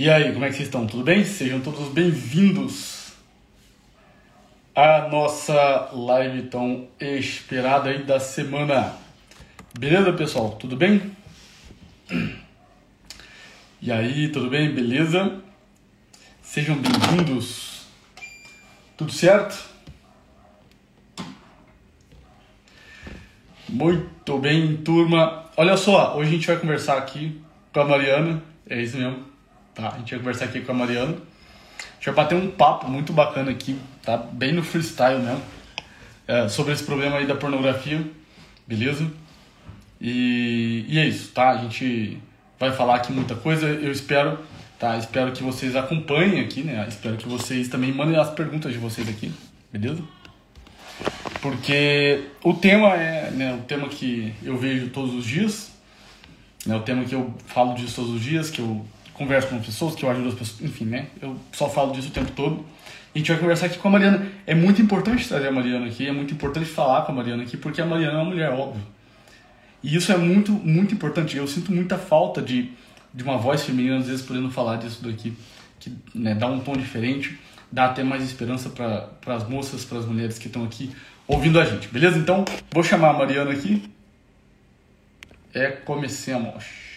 E aí, como é que vocês estão? Tudo bem? Sejam todos bem-vindos à nossa live tão esperada aí da semana. Beleza, pessoal? Tudo bem? E aí, tudo bem? Beleza? Sejam bem-vindos. Tudo certo? Muito bem, turma. Olha só, hoje a gente vai conversar aqui com a Mariana. É isso mesmo. Tá? A gente vai conversar aqui com a Mariana. A gente vai bater um papo muito bacana aqui, tá? Bem no freestyle mesmo. É, sobre esse problema aí da pornografia, beleza? E, e é isso, tá? A gente vai falar aqui muita coisa. Eu espero, tá? Espero que vocês acompanhem aqui, né? Espero que vocês também mandem as perguntas de vocês aqui, beleza? Porque o tema é né, o tema que eu vejo todos os dias, né, o tema que eu falo disso todos os dias, que eu converso com pessoas, que eu ajudo as pessoas, enfim, né? Eu só falo disso o tempo todo. E a gente vai conversar aqui com a Mariana. É muito importante trazer a Mariana aqui, é muito importante falar com a Mariana aqui, porque a Mariana é uma mulher, óbvio. E isso é muito, muito importante. Eu sinto muita falta de, de uma voz feminina, às vezes, podendo falar disso daqui, que né, dá um tom diferente, dá até mais esperança para as moças, para as mulheres que estão aqui ouvindo a gente, beleza? Então, vou chamar a Mariana aqui. É, comecemos.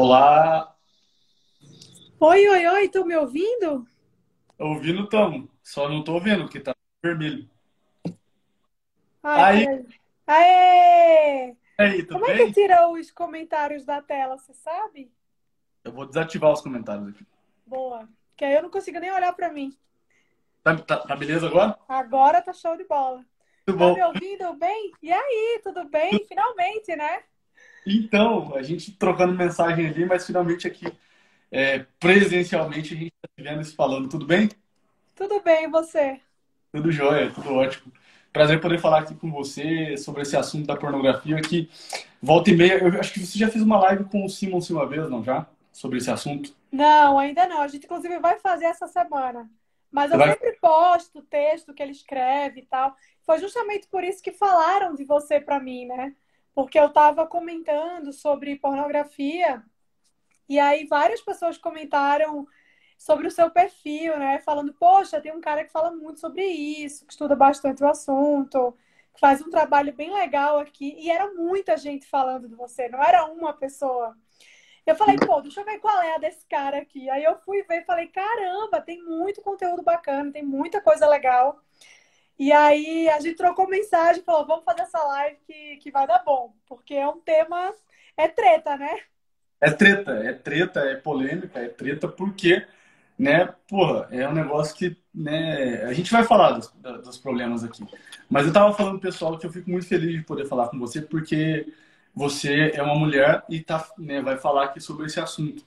Olá! Oi, oi, oi, estão me ouvindo? Ouvindo estamos, só não estou vendo, porque tá vermelho. Ai, aí! Aê! Aí, tudo Como bem? é que tira os comentários da tela, você sabe? Eu vou desativar os comentários aqui. Boa, que aí eu não consigo nem olhar para mim. Tá, tá, tá beleza agora? Agora tá show de bola. Muito Tá bom. me ouvindo bem? E aí, tudo bem? Finalmente, né? Então, a gente trocando mensagem ali, mas finalmente aqui, é, presencialmente, a gente está se vendo e se falando. Tudo bem? Tudo bem, e você? Tudo jóia, tudo ótimo. Prazer poder falar aqui com você sobre esse assunto da pornografia que volta e meia. Eu acho que você já fez uma live com o Simon uma vez, não já? Sobre esse assunto. Não, ainda não. A gente, inclusive, vai fazer essa semana. Mas eu Vai- sempre posto o texto que ele escreve e tal. Foi justamente por isso que falaram de você para mim, né? Porque eu tava comentando sobre pornografia e aí várias pessoas comentaram sobre o seu perfil, né? Falando, poxa, tem um cara que fala muito sobre isso, que estuda bastante o assunto, que faz um trabalho bem legal aqui. E era muita gente falando de você, não era uma pessoa. Eu falei, pô, deixa eu ver qual é a desse cara aqui. Aí eu fui ver e falei, caramba, tem muito conteúdo bacana, tem muita coisa legal. E aí a gente trocou mensagem, falou, vamos fazer essa live que, que vai dar bom, porque é um tema, é treta, né? É treta, é treta, é polêmica, é treta porque, né, porra, é um negócio que, né, a gente vai falar dos, dos problemas aqui. Mas eu tava falando, pessoal, que eu fico muito feliz de poder falar com você porque você é uma mulher e tá, né, vai falar aqui sobre esse assunto.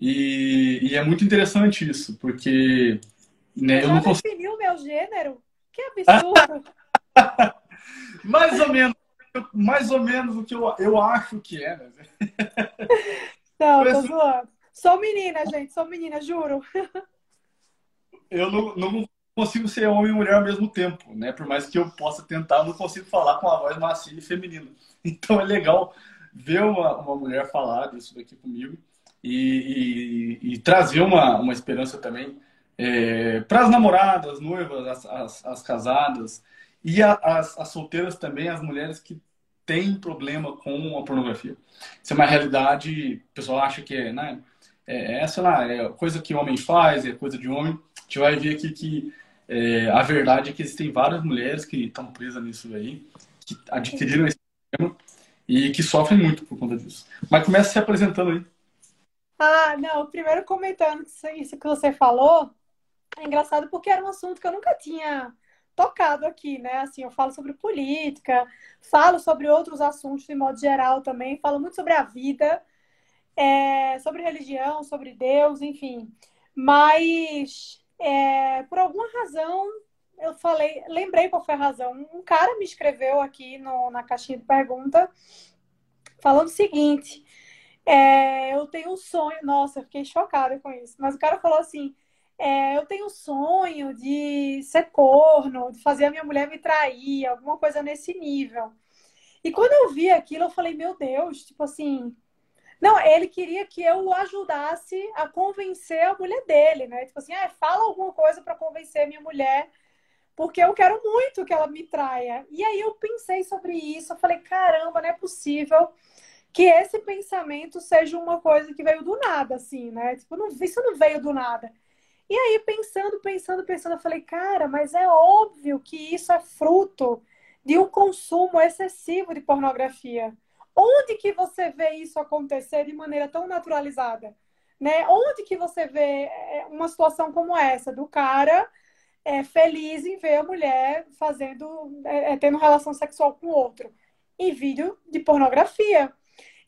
E, e é muito interessante isso, porque, né, eu Já não consigo, definiu o meu gênero? Que absurdo! mais ou menos, mais ou menos o que eu, eu acho que é, né? Não, tô zoando. Sou menina, gente, sou menina, juro. eu não, não consigo ser homem e mulher ao mesmo tempo, né? Por mais que eu possa tentar, eu não consigo falar com a voz macia e feminina. Então é legal ver uma, uma mulher falar disso daqui comigo e, e- e trazer uma, uma esperança também para as namoradas, noivas, as, as, as casadas e a- as, as solteiras também, as mulheres que têm problema com a pornografia. Isso é uma realidade, o pessoal acha que é, né? É, é, sei lá, é coisa que homem faz, é coisa de homem. A gente vai ver aqui que é, a verdade é que existem várias mulheres que estão presas nisso aí, que adquiriram esse problema e que sofrem muito por conta disso. Mas começa se apresentando aí. Ah, não, primeiro comentando isso que você falou, é engraçado porque era um assunto que eu nunca tinha tocado aqui, né? Assim, eu falo sobre política, falo sobre outros assuntos de modo geral também, falo muito sobre a vida, é, sobre religião, sobre Deus, enfim. Mas é, por alguma razão eu falei, lembrei qual foi a razão. Um cara me escreveu aqui no- na caixinha de pergunta falando o seguinte. É, eu tenho um sonho. Nossa, eu fiquei chocada com isso. Mas o cara falou assim: é, eu tenho sonho de ser corno, de fazer a minha mulher me trair, alguma coisa nesse nível. E quando eu vi aquilo, eu falei, meu Deus, tipo assim. Não, ele queria que eu o ajudasse a convencer a mulher dele, né? Tipo assim, ah, fala alguma coisa para convencer a minha mulher, porque eu quero muito que ela me traia. E aí eu pensei sobre isso, eu falei, caramba, não é possível que esse pensamento seja uma coisa que veio do nada, assim, né? Tipo, não, isso não veio do nada. E aí, pensando, pensando, pensando, eu falei, cara, mas é óbvio que isso é fruto de um consumo excessivo de pornografia. Onde que você vê isso acontecer de maneira tão naturalizada? Né? Onde que você vê é, uma situação como essa, do cara é, feliz em ver a mulher fazendo, é tendo relação sexual com outro? Em vídeo de pornografia.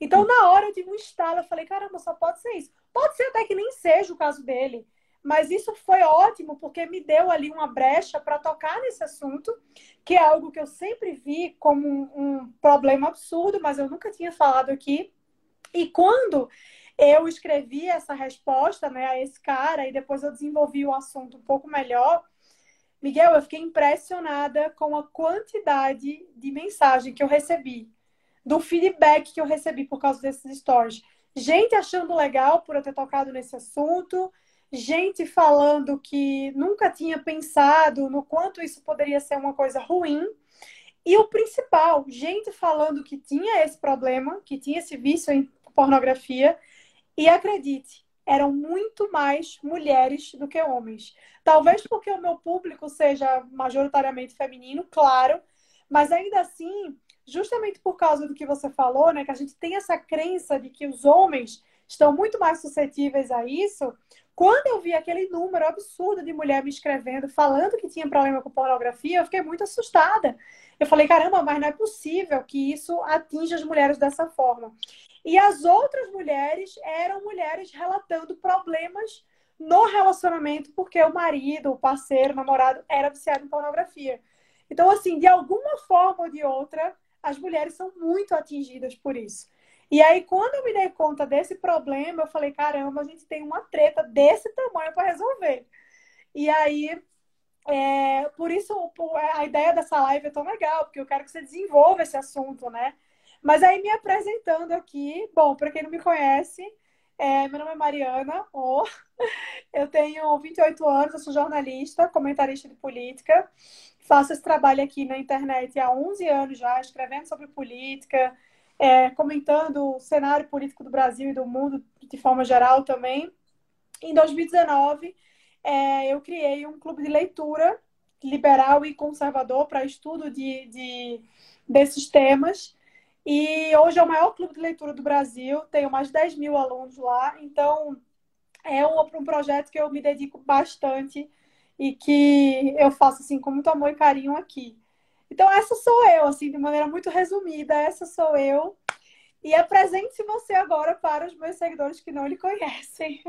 Então, na hora de um estalo, eu falei, caramba, só pode ser isso. Pode ser até que nem seja o caso dele, mas isso foi ótimo porque me deu ali uma brecha para tocar nesse assunto, que é algo que eu sempre vi como um, um problema absurdo, mas eu nunca tinha falado aqui. E quando eu escrevi essa resposta né, a esse cara e depois eu desenvolvi o assunto um pouco melhor, Miguel, eu fiquei impressionada com a quantidade de mensagem que eu recebi do feedback que eu recebi por causa desses stories. Gente achando legal por eu ter tocado nesse assunto, gente falando que nunca tinha pensado no quanto isso poderia ser uma coisa ruim. E o principal, gente falando que tinha esse problema, que tinha esse vício em pornografia. E acredite, eram muito mais mulheres do que homens. Talvez porque o meu público seja majoritariamente feminino, claro, mas ainda assim justamente por causa do que você falou, né, que a gente tem essa crença de que os homens estão muito mais suscetíveis a isso. Quando eu vi aquele número absurdo de mulher me escrevendo, falando que tinha problema com pornografia, eu fiquei muito assustada. Eu falei, caramba, mas não é possível que isso atinja as mulheres dessa forma. E as outras mulheres eram mulheres relatando problemas no relacionamento porque o marido, o parceiro, o namorado era viciado em pornografia. Então, assim, de alguma forma ou de outra, as mulheres são muito atingidas por isso. E aí, quando eu me dei conta desse problema, eu falei: caramba, a gente tem uma treta desse tamanho para resolver. E aí, é, por isso a ideia dessa live é tão legal, porque eu quero que você desenvolva esse assunto, né? Mas aí, me apresentando aqui, bom, para quem não me conhece, é, meu nome é Mariana, oh, eu tenho 28 anos, eu sou jornalista, comentarista de política. Faço esse trabalho aqui na internet há 11 anos já, escrevendo sobre política, é, comentando o cenário político do Brasil e do mundo de forma geral também. Em 2019, é, eu criei um clube de leitura liberal e conservador para estudo de, de, desses temas. E hoje é o maior clube de leitura do Brasil, tenho mais de 10 mil alunos lá, então é um, um projeto que eu me dedico bastante e que eu faço assim com muito amor e carinho aqui. Então essa sou eu, assim, de maneira muito resumida, essa sou eu. E apresente-se você agora para os meus seguidores que não lhe conhecem.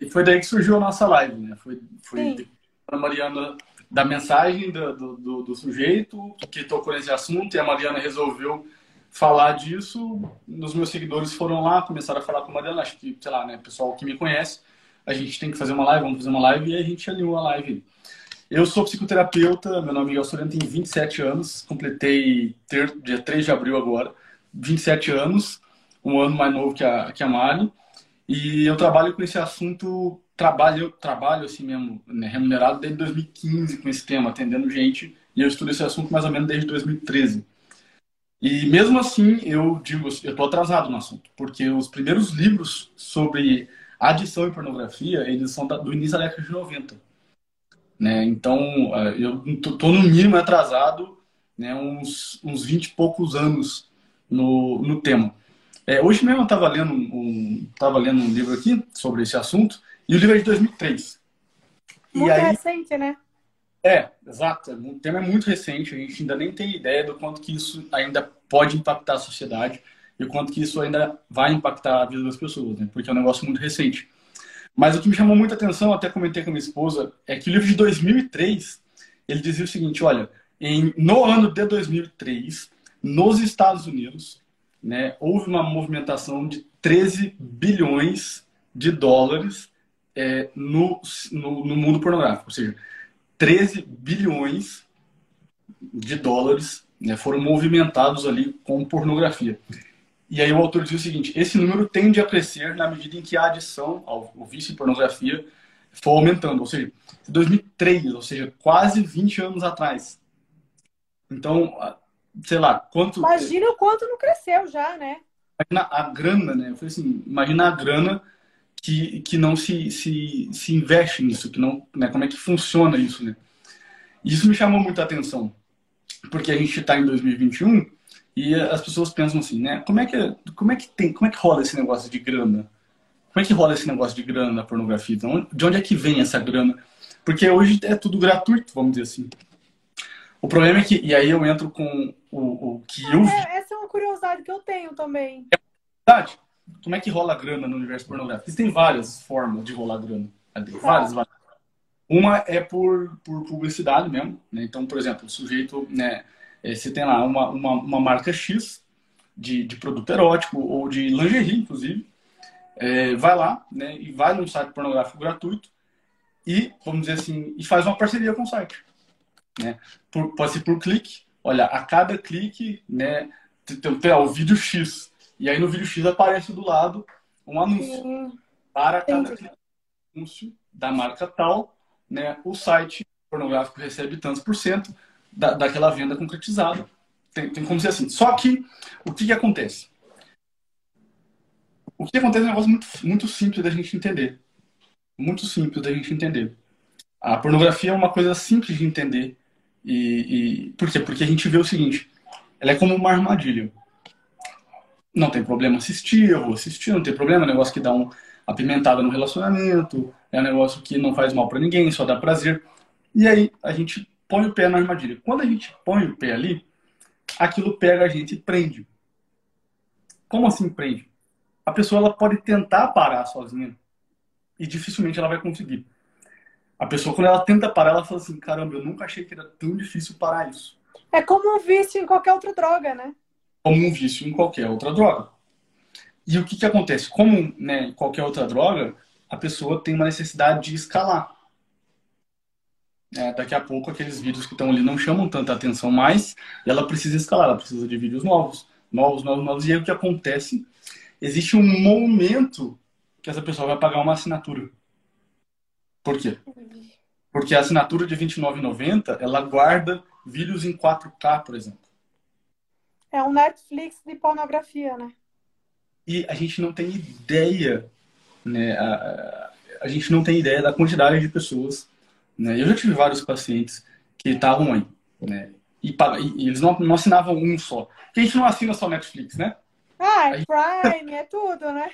E foi daí que surgiu a nossa live, né? Foi, foi a Mariana da mensagem do, do, do, sujeito que tocou nesse assunto e a Mariana resolveu falar disso. Os meus seguidores foram lá, começaram a falar com a Mariana, acho que, sei lá, né, pessoal que me conhece, a gente tem que fazer uma live, vamos fazer uma live, e a gente alinhou a live. Eu sou psicoterapeuta, meu nome é Miguel Soriano, tenho 27 anos, completei ter, dia 3 de abril agora, 27 anos, um ano mais novo que a, que a Mari, e eu trabalho com esse assunto, trabalho, trabalho assim mesmo, né, remunerado desde 2015 com esse tema, atendendo gente, e eu estudo esse assunto mais ou menos desde 2013. E mesmo assim, eu digo, eu estou atrasado no assunto, porque os primeiros livros sobre adição e pornografia, eles são do início da década de 90. Né? Então, é, eu estou no mínimo atrasado né, uns, uns 20 e poucos anos no, no tema. É, hoje mesmo eu estava lendo, um, lendo um livro aqui sobre esse assunto, e o livro é de 2003. Muito aí, recente, né? É, exato. O tema é muito recente, a gente ainda nem tem ideia do quanto que isso ainda pode impactar a sociedade e o quanto que isso ainda vai impactar a vida das pessoas, né? Porque é um negócio muito recente. Mas o que me chamou muita atenção, até comentei com a minha esposa, é que o livro de 2003, ele dizia o seguinte, olha, em, no ano de 2003, nos Estados Unidos, né, houve uma movimentação de 13 bilhões de dólares é, no, no, no mundo pornográfico. Ou seja, 13 bilhões de dólares né, foram movimentados ali com pornografia. E aí o autor diz o seguinte: esse número tende a crescer na medida em que a adição ao, ao vício em pornografia for aumentando. Ou seja, 2003, ou seja, quase 20 anos atrás. Então, sei lá, quanto. Imagina o quanto não cresceu já, né? Imagina a grana, né? Eu falei assim, imagina a grana que, que não se, se, se investe nisso, que não, né? como é que funciona isso, né? Isso me chamou muita atenção, porque a gente está em 2021 e as pessoas pensam assim, né? Como é que como é que tem, como é que rola esse negócio de grana? Como é que rola esse negócio de grana na pornografia? Então, de onde é que vem essa grana? Porque hoje é tudo gratuito, vamos dizer assim. O problema é que, e aí eu entro com o, o que eu. É, essa é uma curiosidade que eu tenho também. É verdade. Como é que rola grana no universo pornográfico? Existem várias formas de rolar grana. Tá. Várias, várias. Uma é por, por publicidade mesmo. Né? Então, por exemplo, o sujeito, né, você tem lá uma, uma, uma marca X de, de produto erótico ou de lingerie, inclusive, é, vai lá né, e vai num site pornográfico gratuito e, vamos dizer assim, e faz uma parceria com o site. Né? Por, pode ser por clique. Olha, a cada clique, né, tem, tem, ó, o vídeo X. E aí no vídeo X aparece do lado um anúncio. Para cada clique, anúncio da marca tal, né, o site pornográfico recebe tantos por cento da, daquela venda concretizada. Tem, tem como ser assim. Só que, o que, que acontece? O que acontece é um negócio muito, muito simples da gente entender. Muito simples da gente entender. A pornografia é uma coisa simples de entender. E, e... Por quê? Porque a gente vê o seguinte: ela é como uma armadilha. Não tem problema assistir, eu vou assistir, não tem problema, é um negócio que dá um apimentada no relacionamento, é um negócio que não faz mal para ninguém, só dá prazer. E aí a gente põe o pé na armadilha. Quando a gente põe o pé ali, aquilo pega a gente e prende. Como assim prende? a pessoa ela pode tentar parar sozinha e dificilmente ela vai conseguir. A pessoa, quando ela tenta parar, ela fala assim: caramba, eu nunca achei que era tão difícil parar isso. É como um vício em qualquer outra droga, né? Como um vício em qualquer outra droga. E o que, que acontece? Como né, qualquer outra droga, a pessoa tem uma necessidade de escalar. É, daqui a pouco, aqueles vídeos que estão ali não chamam tanta atenção mais, e ela precisa escalar, ela precisa de vídeos novos, novos, novos, novos. E aí o que acontece existe um momento que essa pessoa vai pagar uma assinatura. Por quê? Porque a assinatura de R$29,90, ela guarda vídeos em 4K, por exemplo. É um Netflix de pornografia, né? E a gente não tem ideia, né? A, a, a gente não tem ideia da quantidade de pessoas. Né? Eu já tive vários pacientes que estavam aí, né? E, e eles não, não assinavam um só. Porque a gente não assina só Netflix, né? Ah, é Prime, é tudo, né?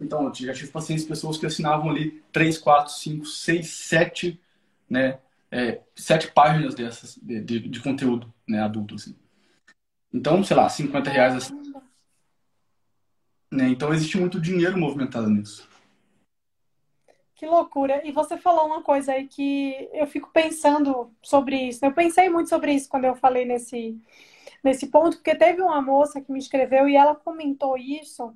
Então, eu já tive pacientes, pessoas que assinavam ali 3, 4, 5, 6, 7, né? É, sete páginas dessas de, de, de, conteúdo né, adulto. Assim. Então, sei lá, 50 reais assim. Né? Então existe muito dinheiro movimentado nisso. Que loucura. E você falou uma coisa aí que eu fico pensando sobre isso. Eu pensei muito sobre isso quando eu falei nesse, nesse ponto, porque teve uma moça que me escreveu e ela comentou isso,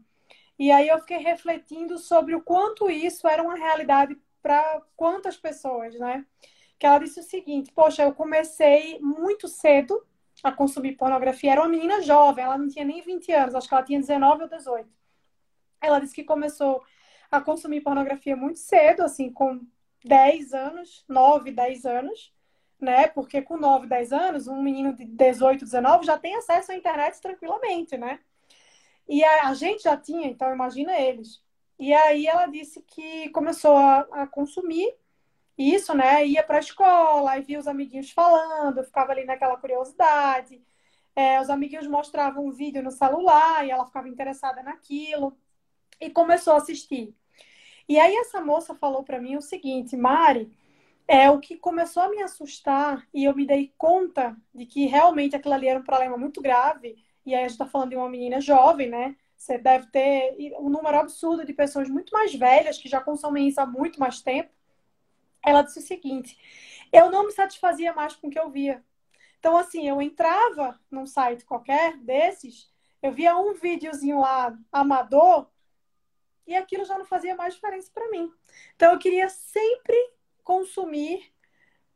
e aí eu fiquei refletindo sobre o quanto isso era uma realidade para quantas pessoas, né? Que ela disse o seguinte: Poxa, eu comecei muito cedo a consumir pornografia. Era uma menina jovem, ela não tinha nem 20 anos, acho que ela tinha 19 ou 18. Ela disse que começou a consumir pornografia muito cedo, assim, com 10 anos, 9, 10 anos né? Porque com 9, 10 anos, um menino de 18, 19 já tem acesso à internet tranquilamente, né? E a, gente já tinha, então imagina eles. E aí ela disse que começou a, a consumir isso, né? Ia para a escola, e via os amiguinhos falando, ficava ali naquela curiosidade. É, os amiguinhos mostravam um vídeo no celular e ela ficava interessada naquilo e começou a assistir. E aí essa moça falou para mim o seguinte, Mari, é o que começou a me assustar e eu me dei conta de que realmente aquilo ali era um problema muito grave. E aí a gente está falando de uma menina jovem, né? Você deve ter um número absurdo de pessoas muito mais velhas que já consomem isso há muito mais tempo. Ela disse o seguinte: eu não me satisfazia mais com o que eu via. Então, assim, eu entrava num site qualquer desses, eu via um videozinho lá amador, e aquilo já não fazia mais diferença para mim. Então eu queria sempre consumir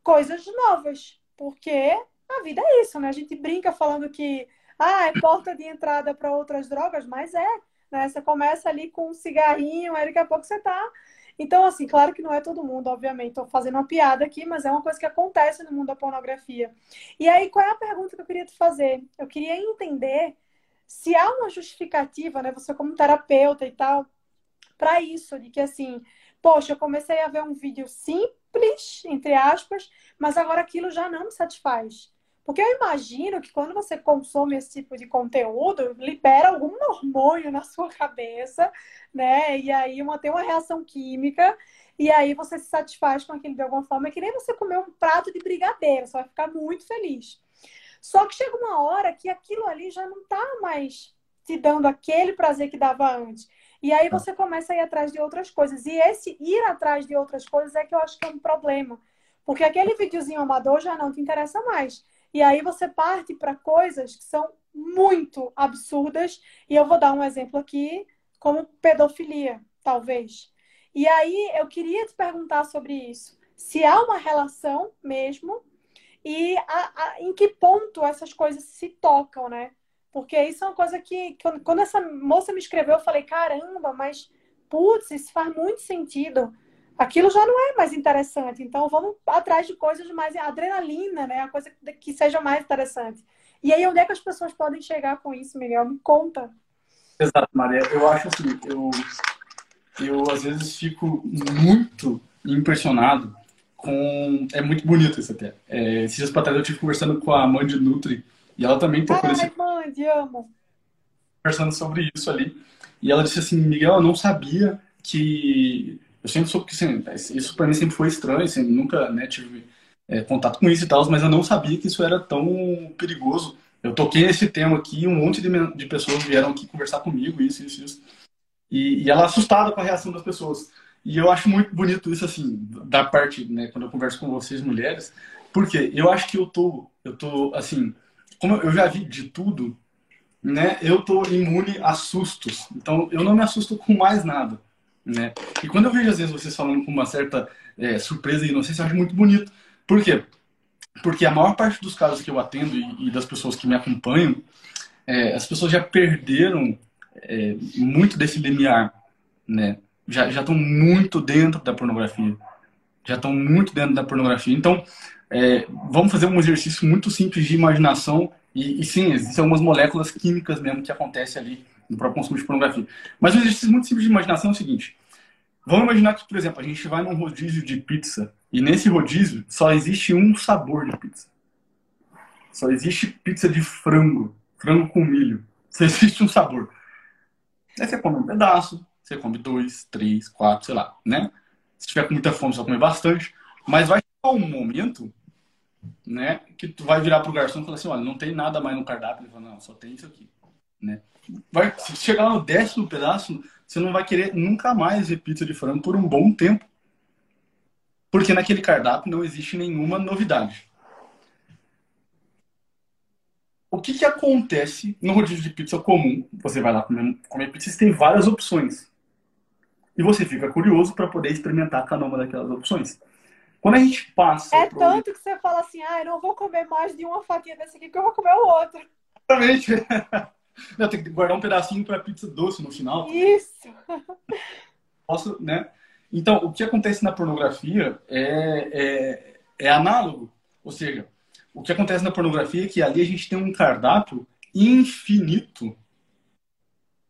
coisas novas, porque a vida é isso, né? A gente brinca falando que ah, é porta de entrada para outras drogas, mas é, né? Você começa ali com um cigarrinho, aí daqui a pouco você tá então, assim, claro que não é todo mundo, obviamente. Estou fazendo uma piada aqui, mas é uma coisa que acontece no mundo da pornografia. E aí, qual é a pergunta que eu queria te fazer? Eu queria entender se há uma justificativa, né? Você como terapeuta e tal, para isso, de que assim, poxa, eu comecei a ver um vídeo simples, entre aspas, mas agora aquilo já não me satisfaz. Porque eu imagino que quando você consome esse tipo de conteúdo, libera algum hormônio na sua cabeça, né? E aí uma, tem uma reação química, e aí você se satisfaz com aquilo de alguma forma. É que nem você comer um prato de brigadeiro, você vai ficar muito feliz. Só que chega uma hora que aquilo ali já não tá mais te dando aquele prazer que dava antes. E aí você começa a ir atrás de outras coisas. E esse ir atrás de outras coisas é que eu acho que é um problema. Porque aquele videozinho amador já não te interessa mais. E aí você parte para coisas que são muito absurdas. E eu vou dar um exemplo aqui, como pedofilia, talvez. E aí eu queria te perguntar sobre isso. Se há uma relação mesmo e a, a, em que ponto essas coisas se tocam, né? Porque isso é uma coisa que, quando essa moça me escreveu, eu falei, caramba, mas putz, isso faz muito sentido aquilo já não é mais interessante. Então, vamos atrás de coisas mais adrenalina, né? A coisa que seja mais interessante. E aí, onde é que as pessoas podem chegar com isso, Miguel? Me conta. Exato, Maria. Eu acho assim, eu, eu às vezes fico muito impressionado com. É muito bonito isso até. É, esses dias para trás eu estive conversando com a Mandy Nutri e ela também tocou Ai, nesse. Mandy, amo. Conversando sobre isso ali. E ela disse assim: Miguel, eu não sabia que eu sempre soube que assim, isso para mim sempre foi estranho, assim, nunca né, tive é, contato com isso e tal, mas eu não sabia que isso era tão perigoso. Eu toquei nesse tema aqui, um monte de, de pessoas vieram aqui conversar comigo, isso, isso, isso. E, e ela assustada com a reação das pessoas. E eu acho muito bonito isso, assim, da parte, né, quando eu converso com vocês, mulheres, porque eu acho que eu tô, eu tô, assim, como eu já vi de tudo, né, eu tô imune a sustos. Então, eu não me assusto com mais nada. Né? E quando eu vejo, às vezes, vocês falando com uma certa é, surpresa e inocência, eu acho muito bonito. Por quê? Porque a maior parte dos casos que eu atendo e, e das pessoas que me acompanham, é, as pessoas já perderam é, muito desse limiar, né? Já estão muito dentro da pornografia. Já estão muito dentro da pornografia. Então, é, vamos fazer um exercício muito simples de imaginação. E, e sim, existem algumas moléculas químicas mesmo que acontecem ali no próprio consumo de pornografia. Mas um exercício muito simples de imaginação é o seguinte. Vamos imaginar que, por exemplo, a gente vai num rodízio de pizza e nesse rodízio só existe um sabor de pizza. Só existe pizza de frango, frango com milho. Só existe um sabor. Aí você come um pedaço, você come dois, três, quatro, sei lá, né? Se tiver com muita fome, vai comer bastante. Mas vai chegar um momento, né, que tu vai virar pro garçom e falar assim, olha, não tem nada mais no cardápio. Ele fala, não, só tem isso aqui, né? vai se chegar no décimo pedaço, você não vai querer nunca mais ver pizza de frango por um bom tempo. Porque naquele cardápio não existe nenhuma novidade. O que, que acontece no rodízio de pizza comum? Você vai lá comer, comer pizza e tem várias opções. E você fica curioso para poder experimentar cada uma daquelas opções. Quando a gente passa. É pro... tanto que você fala assim: ah, eu não vou comer mais de uma fatia desse aqui, porque eu vou comer o outro. Exatamente. Não, tem que guardar um pedacinho para pizza doce no final. Isso! Posso, né? Então, o que acontece na pornografia é, é, é análogo. Ou seja, o que acontece na pornografia é que ali a gente tem um cardápio infinito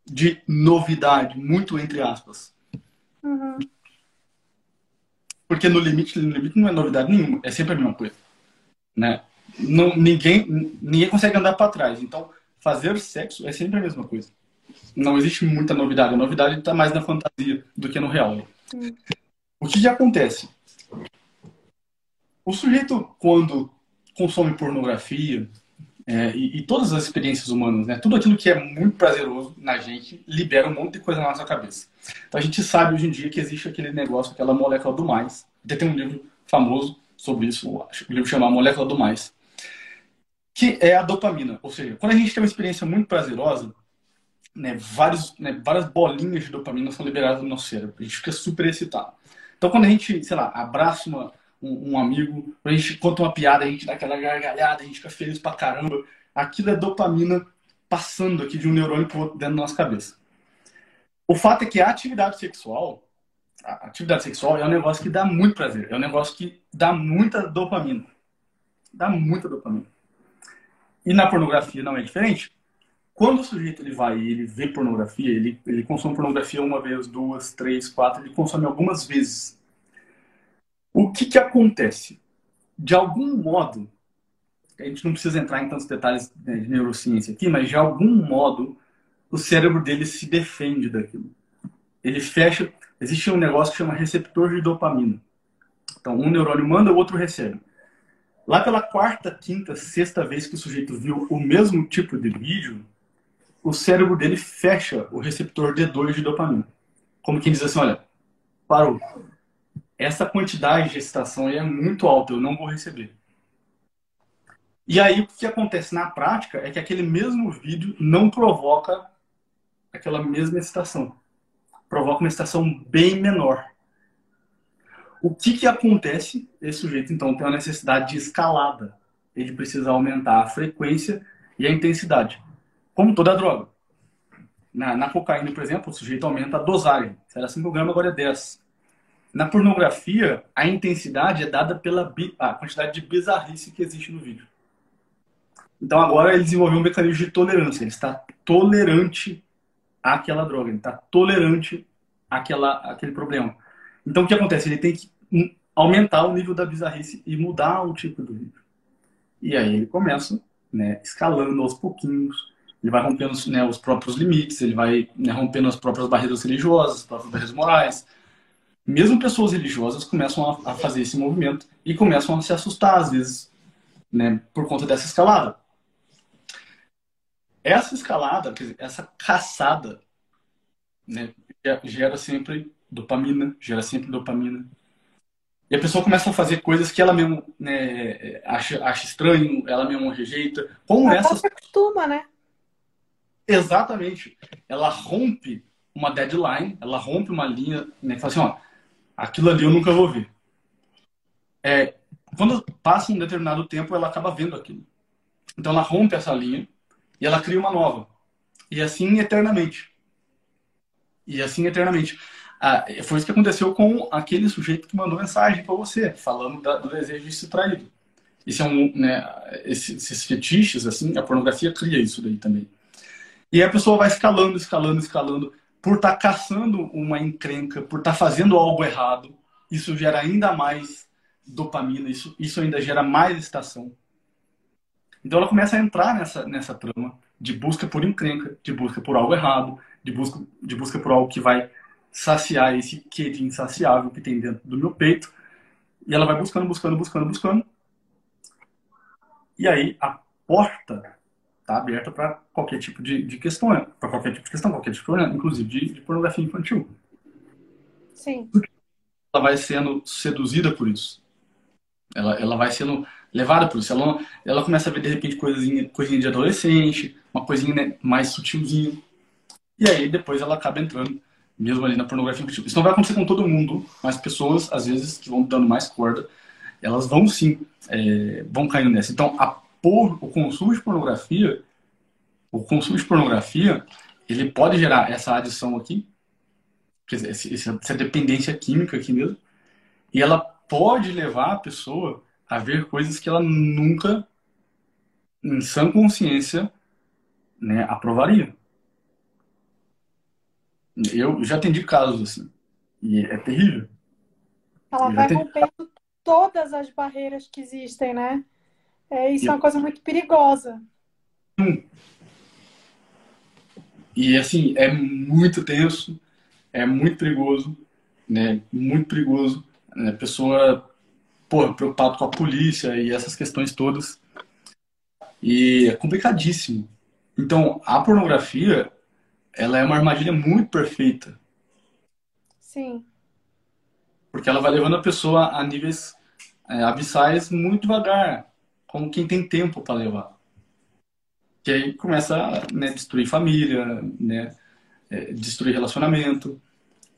de novidade, muito entre aspas. Uhum. Porque no limite, no limite não é novidade nenhuma, é sempre a mesma coisa, né? Não, ninguém, ninguém consegue andar para trás. Então, fazer sexo é sempre a mesma coisa. Não existe muita novidade. A novidade está mais na fantasia do que no real. O que, que acontece? O sujeito, quando consome pornografia é, e, e, todas as experiências humanas, né, tudo aquilo que é muito prazeroso na gente, libera um monte de coisa na nossa cabeça. Então a gente sabe hoje em dia que existe aquele negócio, aquela molécula do mais. Até tem um livro famoso sobre isso, o livro chama Molécula do Mais que é a dopamina. Ou seja, quando a gente tem uma experiência muito prazerosa, né, vários, né, várias bolinhas de dopamina são liberadas no nosso cérebro. A gente fica super excitado. Então, quando a gente, sei lá, abraça uma, um, um, amigo, a gente conta uma piada, a gente dá aquela gargalhada, a gente fica feliz pra caramba. Aquilo é dopamina passando aqui de um neurônio pro outro dentro da nossa cabeça. O fato é que a atividade sexual, a atividade sexual é um negócio que dá muito prazer, é um negócio que dá muita dopamina. Dá muita dopamina. E na pornografia não é diferente. Quando o sujeito ele vai e ele vê pornografia, ele, ele consome pornografia uma vez, duas, três, quatro, ele consome algumas vezes. Que, que acontece? De algum modo, a gente não precisa entrar em tantos detalhes né, de neurociência aqui, mas de algum modo o cérebro dele se defende daquilo. Ele fecha. Existe um negócio que chama receptor de dopamina. Então, um neurônio manda, o outro recebe. Lá pela quarta, quinta, sexta vez que o sujeito viu o mesmo tipo de vídeo, o cérebro dele fecha o receptor D2 de dopamina. Como quem diz assim, olha, parou. Essa quantidade de excitação é muito alta, eu não vou receber. E aí o que acontece na prática é que aquele mesmo vídeo não provoca aquela mesma excitação. Provoca uma excitação bem menor. O que, que acontece? Esse sujeito, então, tem uma necessidade de escalada. Ele precisa aumentar a frequência e a intensidade como toda droga. Na, na, cocaína, por exemplo, o sujeito aumenta a dosagem. Era 5 gramas, agora é 10. Na pornografia, a intensidade é dada pela quantidade de bizarrice que existe no vídeo. Então agora ele desenvolveu um mecanismo de tolerância. Ele está tolerante àquela droga. Ele está tolerante àquela, àquele problema. Então o que acontece? Ele tem que aumentar o nível da bizarrice e mudar o tipo do vídeo. E aí ele começa né, escalando aos pouquinhos, ele vai rompendo né, os próprios limites, ele vai né, rompendo as próprias barreiras religiosas, as próprias barreiras morais. Mesmo pessoas religiosas começam a, a fazer esse movimento e começam a se assustar, às vezes, né, por conta dessa escalada. Essa escalada, dizer, essa caçada, né, gera sempre dopamina, gera sempre dopamina. E a pessoa começa a fazer coisas que ela mesmo né, acha, acha estranho, ela mesmo rejeita. Como ela essas... se acostuma, né? Exatamente. Ela rompe uma deadline, ela rompe uma linha, né, que fala assim, ó, aquilo ali eu nunca vou ver. É, quando passa um determinado tempo, ela acaba vendo aquilo. Então ela rompe essa linha e ela cria uma nova. E assim eternamente. E assim eternamente. Ah, foi isso que aconteceu com aquele sujeito que mandou mensagem para você, falando da, do desejo de se traído. É um, né, esses, esses fetiches, assim, a pornografia cria isso daí também. E a pessoa vai escalando, escalando, escalando, por estar tá caçando uma encrenca, por estar tá fazendo algo errado. Isso gera ainda mais dopamina, isso, isso ainda gera mais estação. Então ela começa a entrar nessa, nessa trama de busca por encrenca, de busca por algo errado, de busca, de busca por algo que vai saciar esse quede insaciável que tem dentro do meu peito. E ela vai buscando, buscando, buscando, buscando. E aí a porta está aberta para qualquer tipo de, de questão, para qualquer tipo de questão, qualquer tipo de problema, inclusive de, de pornografia infantil. Sim. Ela vai sendo seduzida por isso. Ela, ela vai sendo levada por isso. Ela, ela começa a ver, de repente, coisinha, coisinha de adolescente, uma coisinha né, mais sutilzinha. E aí, depois, ela acaba entrando mesmo ali na pornografia infantil. Isso não vai acontecer com todo mundo, mas pessoas, às vezes, que vão dando mais corda, elas vão sim, é, vão caindo nessa. Então, a por, o consumo de pornografia, o consumo de pornografia, ele pode gerar essa adição aqui, essa dependência química aqui mesmo, e ela pode levar a pessoa a ver coisas que ela nunca, em sã consciência, né, aprovaria. Eu já atendi casos assim, e é terrível. Ela vai rompendo todas as barreiras que existem, né? É, isso e... é uma coisa muito perigosa. E assim, é muito tenso, é muito perigoso, né? Muito perigoso. Né? A pessoa, pô, preocupada com a polícia e essas questões todas. E é complicadíssimo. Então, a pornografia, ela é uma armadilha muito perfeita. Sim. Porque ela vai levando a pessoa a níveis é, abissais muito devagar como quem tem tempo para levar. Que aí começa a né, destruir família, né, é, destruir relacionamento.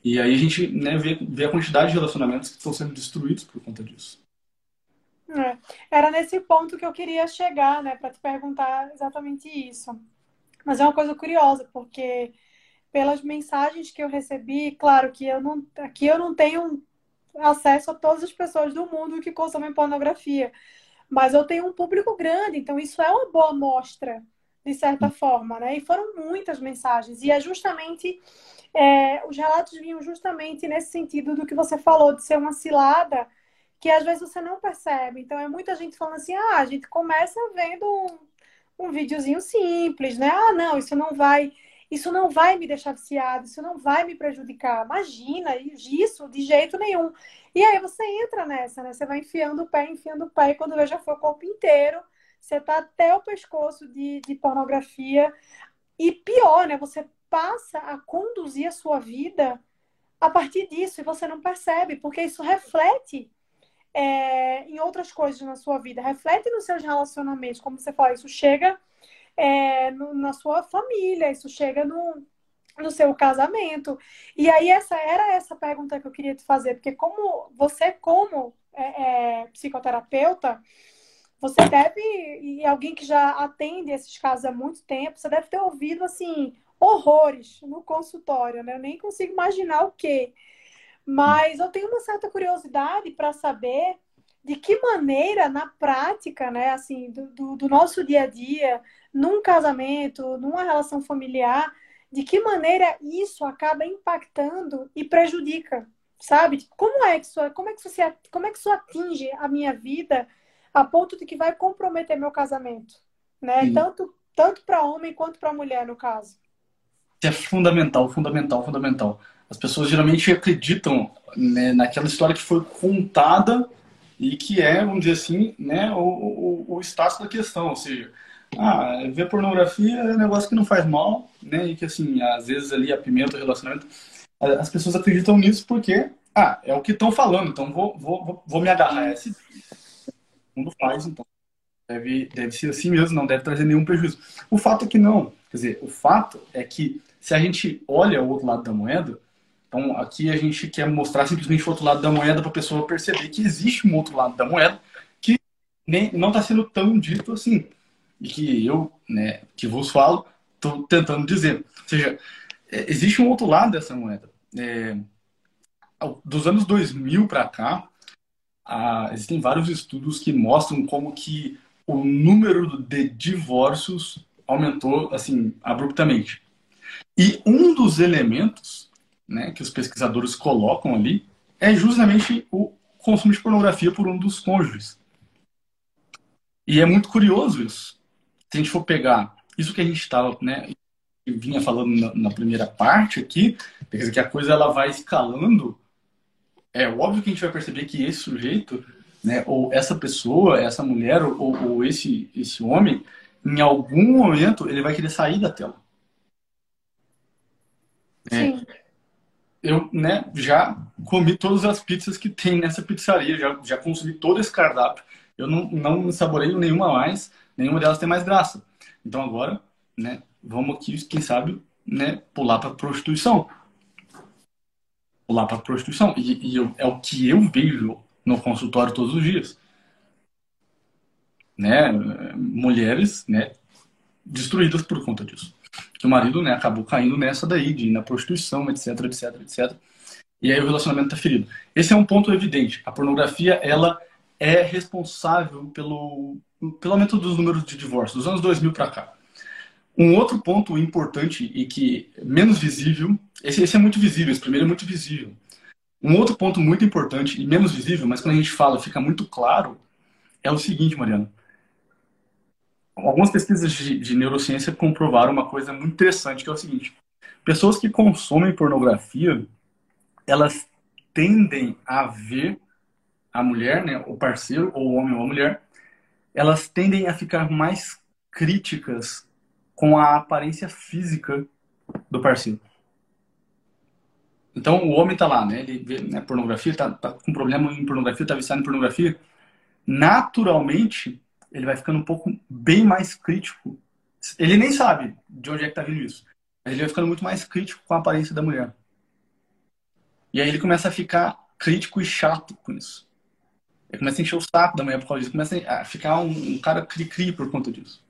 E aí a gente né, vê, vê a quantidade de relacionamentos que estão sendo destruídos por conta disso. É. Era nesse ponto que eu queria chegar, né, para te perguntar exatamente isso. Mas é uma coisa curiosa, porque pelas mensagens que eu recebi, claro que eu não, aqui eu não tenho acesso a todas as pessoas do mundo que consomem pornografia, mas eu tenho um público grande, então isso é uma boa mostra, de certa forma, né? E foram muitas mensagens, e é justamente, é, os relatos vinham justamente nesse sentido do que você falou, de ser uma cilada que às vezes você não percebe. Então é muita gente falando assim, ah, a gente começa vendo um, um videozinho simples, né? Ah, não, isso não vai isso não vai me deixar viciado, isso não vai me prejudicar. Imagina isso de jeito nenhum. E aí você entra nessa, né? Você vai enfiando o pé, enfiando o pé, e quando já foi o corpo inteiro, você tá até o pescoço de, de pornografia. E pior, né? Você passa a conduzir a sua vida a partir disso e você não percebe, porque isso reflete é, em outras coisas na sua vida, reflete nos seus relacionamentos, como você fala, isso chega é, no, na sua família, isso chega no, no seu casamento. E aí essa era essa pergunta que eu queria te fazer, porque como você como é, é, psicoterapeuta, você deve e alguém que já atende esses casos há muito tempo, você deve ter ouvido assim horrores no consultório, né? Eu nem consigo imaginar o quê. Mas eu tenho uma certa curiosidade para saber de que maneira, na prática, né, assim, do, do, do, nosso dia a dia, num casamento, numa relação familiar, de que maneira isso acaba impactando e prejudica, sabe? Como é que isso, como é que isso, como é que isso atinge a minha vida a ponto de que vai comprometer meu casamento, né? Sim. Tanto tanto para homem quanto para mulher, no caso. É fundamental, fundamental, fundamental. As pessoas geralmente acreditam né, naquela história que foi contada e que é, vamos dizer assim, né, o, o, o status da questão, ou seja, ah, ver pornografia é um negócio que não faz mal, né, e que assim, às vezes ali apimenta o relacionamento. As pessoas acreditam nisso porque, ah, é o que estão falando, então vou, vou, vou me agarrar a esse. O mundo faz, então. Deve, deve ser assim mesmo, não deve trazer nenhum prejuízo. O fato é que não. Quer dizer, o fato é que se a gente olha o outro lado da moeda, então, aqui a gente quer mostrar simplesmente o outro lado da moeda para a pessoa perceber que existe um outro lado da moeda que nem, não está sendo tão dito assim. E que eu, né, que vos falo, estou tentando dizer. Ou seja, é, existe um outro lado dessa moeda. É, dos anos 2000 para cá, existem vários estudos que mostram como que o número de divórcios aumentou assim abruptamente. E um dos elementos né, que os pesquisadores colocam ali é justamente o consumo de pornografia por um dos cônjuges. E é muito curioso isso. Se a gente for pegar isso que a gente estava, né, vinha falando na, na, primeira parte aqui, quer dizer que a coisa ela vai escalando. É óbvio que a gente vai perceber que esse sujeito, né, ou essa pessoa, essa mulher, ou, ou esse, esse homem, em algum momento ele vai querer sair da tela. Sim. É, eu né, já comi todas as pizzas que tem nessa pizzaria, já, já consumi todo esse cardápio. Eu não, não saboreio nenhuma mais, nenhuma delas tem mais graça. Então agora, né, vamos aqui, quem sabe, né, pular para prostituição. Pular para prostituição. E, e eu, é o que eu vejo no consultório todos os dias. Né, mulheres né, destruídas por conta disso que o marido né, acabou caindo nessa daí, de ir na prostituição, etc, etc, etc. E aí o relacionamento está ferido. Esse é um ponto evidente. A pornografia, ela é responsável pelo, pelo aumento dos números de divórcios, dos anos 2000 para cá. Um outro ponto importante e que menos visível, esse, esse é muito visível, esse primeiro é muito visível. Um outro ponto muito importante e menos visível, mas quando a gente fala fica muito claro, é o seguinte, Mariana algumas pesquisas de, de, neurociência comprovaram uma coisa muito interessante, que é o seguinte: pessoas que consomem pornografia, elas tendem a ver a mulher, né, o parceiro, ou o homem ou a mulher, elas tendem a ficar mais críticas com a aparência física do parceiro. Então o homem tá lá, né? Ele vê né, pornografia, tá, tá com problema em pornografia, tá viciado em pornografia. Naturalmente, ele vai ficando um pouco bem mais crítico ele nem sabe de onde é que tá vindo isso. Mas ele vai ficando muito mais crítico com a aparência da mulher. E aí ele começa a ficar crítico e chato com isso. Ele começa a encher o saco da mulher por causa disso. Começa a ficar um, um cara cri-cri por conta disso.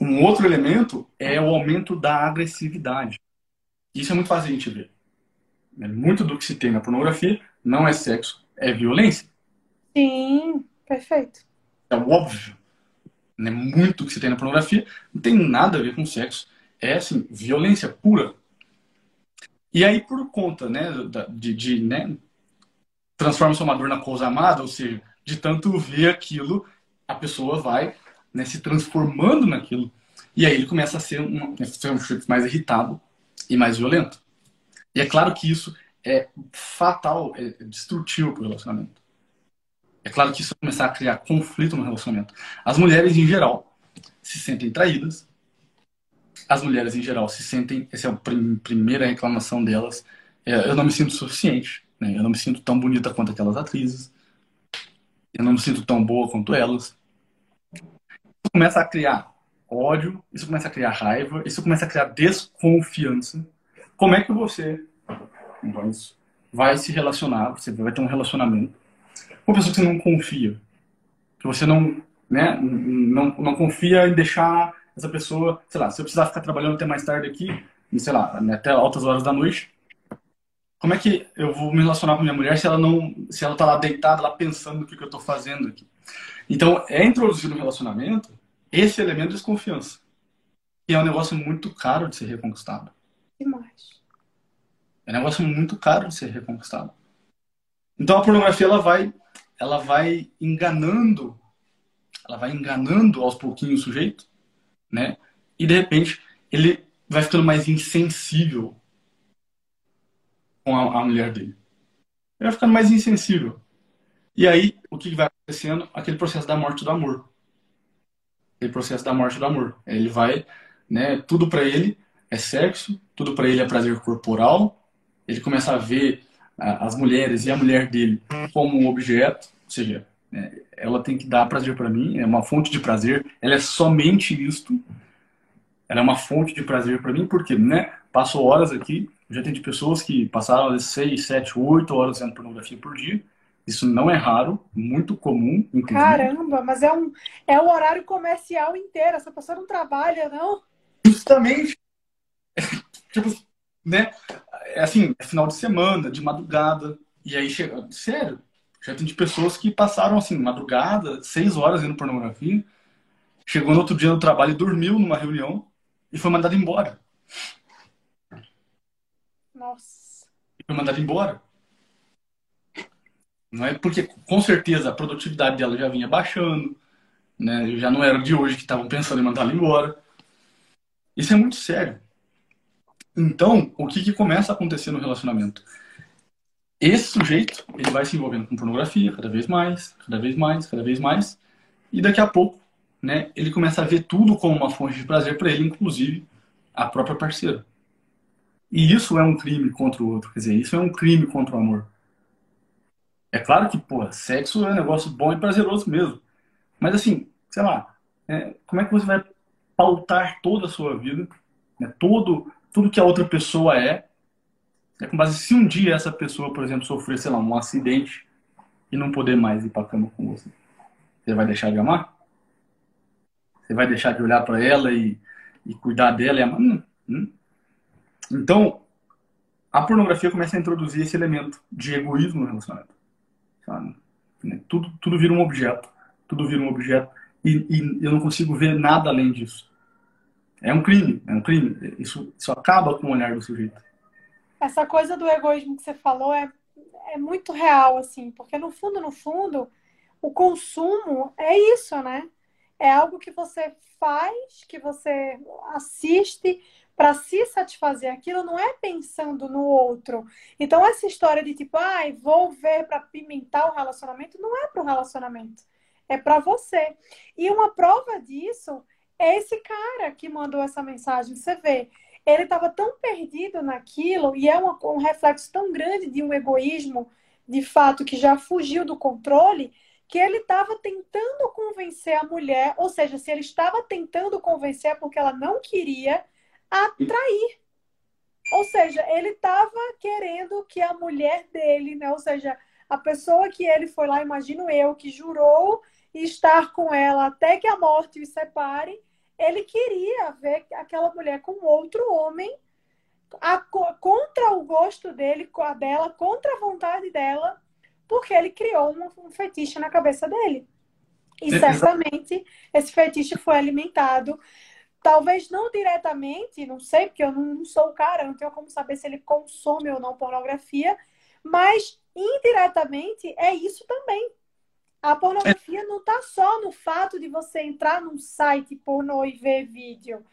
Um outro elemento é o aumento da agressividade. Isso é muito fácil a gente ver. É muito do que se tem na pornografia não é sexo, é violência. Sim, perfeito. É óbvio. Né? Muito do que se tem na pornografia não tem nada a ver com sexo. É, assim, violência pura. E aí, por conta né, de, de né, transforma-se uma dor na coisa amada, ou seja, de tanto ver aquilo, a pessoa vai né, se transformando naquilo. E aí ele começa a ser um, ser um mais irritado e mais violento. E é claro que isso é fatal, é destrutivo para o relacionamento. É claro que isso vai começar a criar conflito no relacionamento. As mulheres, em geral, se sentem traídas. As mulheres, em geral, se sentem. Essa é a primeira reclamação delas. É, eu não me sinto suficiente. Né? Eu não me sinto tão bonita quanto aquelas atrizes. Eu não me sinto tão boa quanto elas. Isso começa a criar ódio, isso começa a criar raiva, isso começa a criar desconfiança. Como é que você vai, se relacionar, você vai ter um relacionamento com uma pessoa que você não confia, que você não, né, não, não confia em deixar essa pessoa, sei lá, se eu precisar ficar trabalhando até mais tarde aqui, sei lá, até altas horas da noite, como é que eu vou me relacionar com minha mulher se ela não, se ela tá lá deitada, lá pensando no que, que eu estou fazendo aqui? Então, é introduzido no relacionamento esse elemento de desconfiança. E é um negócio muito caro de ser reconquistado. Demais. É um negócio muito caro de ser reconquistado. Então a pornografia ela vai, ela vai enganando, ela vai enganando aos pouquinhos o sujeito, né? E de repente ele vai ficando mais insensível com a, a mulher dele. Ele vai ficando mais insensível. E aí, o que vai acontecendo? Aquele processo da morte do amor. Aquele processo da morte do amor. Ele vai, né, tudo para ele é sexo, tudo para ele é prazer corporal. Ele começa a ver as mulheres e a mulher dele como um objeto, ou seja, né, ela tem que dar prazer para mim, é uma fonte de prazer, ela é somente isto. Ela é uma fonte de prazer para mim, porque, né, passo horas aqui, já tem de pessoas que passaram 6, 7, 8 horas vendo pornografia por dia. Isso não é raro, muito comum, inclusive. Caramba, mas é, um, é o horário comercial inteiro. Essa pessoa não trabalha, não? Justamente. tipo, né? É assim, é final de semana, de madrugada. E aí chega. Sério, já tem de pessoas que passaram assim, madrugada, seis horas indo pornografia. Chegou no outro dia no trabalho e dormiu numa reunião e foi mandado embora. Nossa. Foi mandado embora. Não é porque com certeza a produtividade dela já vinha baixando, né? Já não era de hoje que estavam pensando em mandá-la embora. Isso é muito sério. Então, o que, que começa a acontecer no relacionamento? Esse sujeito, ele vai se envolvendo com pornografia cada vez mais, cada vez mais, cada vez mais, e daqui a pouco, né, ele começa a ver tudo como uma fonte de prazer para ele, inclusive a própria parceira. E isso é um crime contra o outro, quer dizer, isso é um crime contra o amor. É claro que, pô, sexo é um negócio bom e prazeroso mesmo. Mas assim, sei lá, é, como é que você vai pautar toda a sua vida, né, todo, tudo que a outra pessoa é, é com base se um dia essa pessoa, por exemplo, sofrer, sei lá, um acidente e não poder mais ir para cama com você, você vai deixar de amar? Você vai deixar de olhar para ela e, e cuidar dela e amar? Hum, hum. Então, a pornografia começa a introduzir esse elemento de egoísmo no relacionamento. Sabe? Né, tudo, tudo vira um objeto. Tudo vira um objeto. E, e, eu não consigo ver nada além disso. É um crime, é um crime. Isso, isso acaba com o olhar do sujeito. Essa coisa do egoísmo que você falou é, é muito real, assim, porque no fundo, no fundo, o consumo é isso, né? É algo que você faz, que você assiste para se satisfazer aquilo, não é pensando no outro. Então, essa história de tipo, ai, ah, vou ver para pimentar o relacionamento, não é para o relacionamento, é para você. E uma prova disso é esse cara que mandou essa mensagem. Você vê, ele estava tão perdido naquilo, e é uma, um reflexo tão grande de um egoísmo, de fato, que já fugiu do controle, que ele estava tentando convencer a mulher, ou seja, se ele estava tentando convencer é porque ela não queria atrair. Ou seja, ele estava querendo que a mulher dele, né? Ou seja, a pessoa que ele foi lá, imagino eu, que jurou estar com ela até que a morte os separe, ele queria ver aquela mulher com outro homem a, contra o gosto dele, a dela, contra a vontade dela, porque ele criou um, um fetiche na cabeça dele. E certamente esse fetiche foi alimentado, talvez não diretamente, não sei, porque eu não, sou o cara, não tenho como saber se ele consome ou não pornografia, mas indiretamente é isso também. A pornografia não está só no fato de você entrar num site pornô e ver vídeo.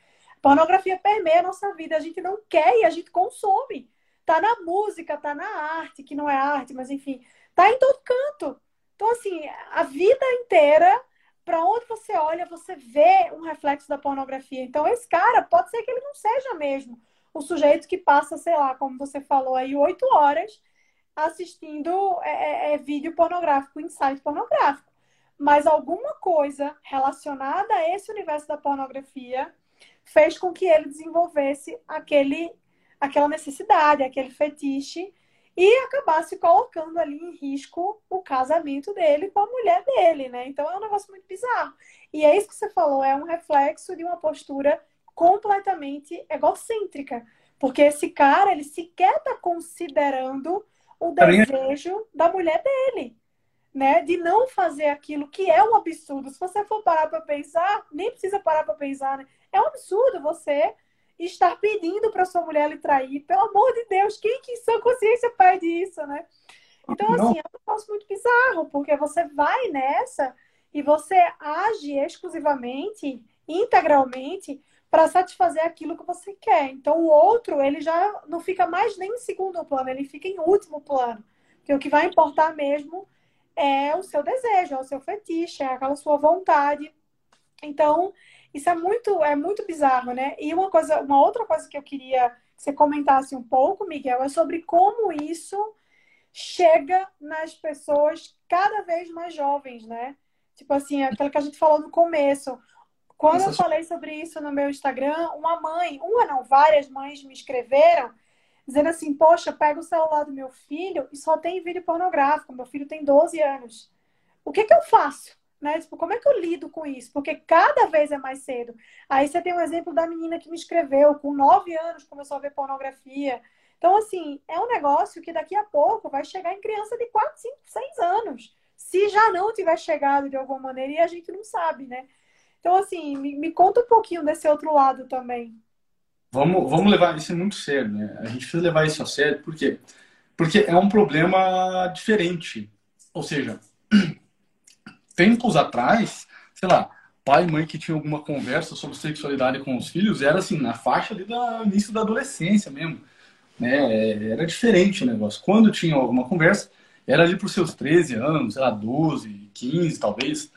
Pornografia permeia a nossa vida. A gente não quer e a gente consome. Tá na música, tá na arte, que não é arte, mas enfim, tá em todo canto. Então, assim, a vida inteira, para onde você olha, você vê um reflexo da pornografia. Então, esse cara, pode ser que ele não seja mesmo o sujeito que passa, sei lá, como você falou aí, oito horas assistindo é, é, é, vídeo pornográfico site pornográfico. Mas alguma coisa relacionada a esse universo da pornografia fez com que ele desenvolvesse aquele, aquela necessidade, aquele fetiche e acabasse colocando ali em risco o casamento dele com a mulher dele, né? Então é um negócio muito bizarro. E é isso que você falou, é um reflexo de uma postura completamente egocêntrica. Porque esse cara, ele sequer está considerando o desejo da mulher dele, né? De não fazer aquilo que é um absurdo. Se você for parar para pensar, nem precisa parar para pensar, né? É um absurdo você estar pedindo para sua mulher lhe trair. Pelo amor de Deus, quem que em sua consciência pede isso, né? Então, assim, é um negócio muito bizarro, porque você vai nessa e você age exclusivamente, integralmente, para satisfazer aquilo que você quer. Então o outro, ele já não fica mais nem em segundo plano, ele fica em último plano. Porque o que vai importar mesmo é o seu desejo, é o seu fetiche, é aquela sua vontade. Então, isso é muito é muito bizarro, né? E uma coisa, uma outra coisa que eu queria que você comentasse um pouco, Miguel, é sobre como isso chega nas pessoas cada vez mais jovens, né? Tipo assim, aquilo que a gente falou no começo, quando eu falei sobre isso no meu Instagram, uma mãe, uma não, várias mães me escreveram dizendo assim: Poxa, pega o celular do meu filho e só tem vídeo pornográfico. Meu filho tem 12 anos. O que, que eu faço? Né? Tipo, como é que eu lido com isso? Porque cada vez é mais cedo. Aí você tem um exemplo da menina que me escreveu, com 9 anos começou a ver pornografia. Então, assim, é um negócio que daqui a pouco vai chegar em criança de 4, 5, 6 anos. Se já não tiver chegado de alguma maneira e a gente não sabe, né? Então, assim, me, me conta um pouquinho desse outro lado também. Vamos, vamos levar isso muito sério, né? A gente precisa levar isso a sério, por quê? Porque é um problema diferente. Ou seja, tempos atrás, sei lá, pai e mãe que tinham alguma conversa sobre sexualidade com os filhos, era assim, na faixa ali do início da adolescência mesmo. Né? Era diferente o negócio. Quando tinha alguma conversa, era ali para os seus 13 anos, sei lá, 12, 15 talvez.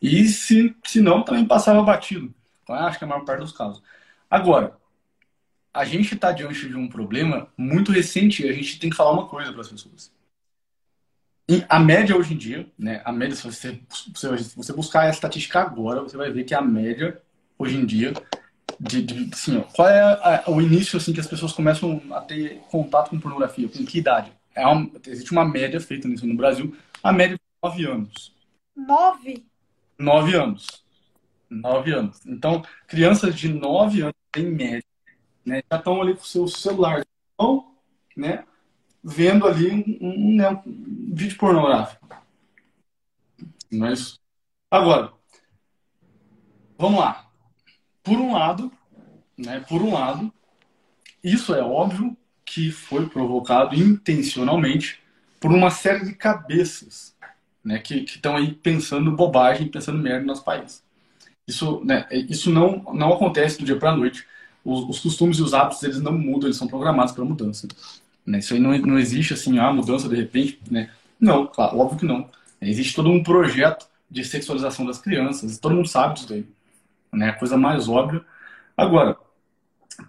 E se, se não, também passava batido. Então, acho que é a maior parte dos casos. Agora, a gente está diante de um problema muito recente e a gente tem que falar uma coisa para as pessoas. E a média hoje em dia, né, a média, se você, se você buscar a estatística agora, você vai ver que a média hoje em dia, de, de assim, ó, qual é a, o início assim que as pessoas começam a ter contato com pornografia? Com que idade? É uma, existe uma média feita nisso no Brasil, a média de 9 anos. 9? Nove anos. Nove anos. Então, crianças de nove anos, em média, né, já estão ali com o seu celular, né, vendo ali um, um, né, um vídeo pornográfico. Mas, agora, vamos lá. Por um lado, né, por um lado, isso é óbvio que foi provocado intencionalmente por uma série de cabeças né, que estão aí pensando bobagem, pensando merda no nosso país. Isso, né, isso não, não acontece do dia para a noite. Os, os, costumes e os hábitos eles não mudam, eles são programados para mudança. Né? Isso aí não, não existe assim, ah, mudança de repente. Né? Não, claro, óbvio que não. Existe todo um projeto de sexualização das crianças, todo mundo sabe disso daí. Né? A coisa mais óbvia. Agora,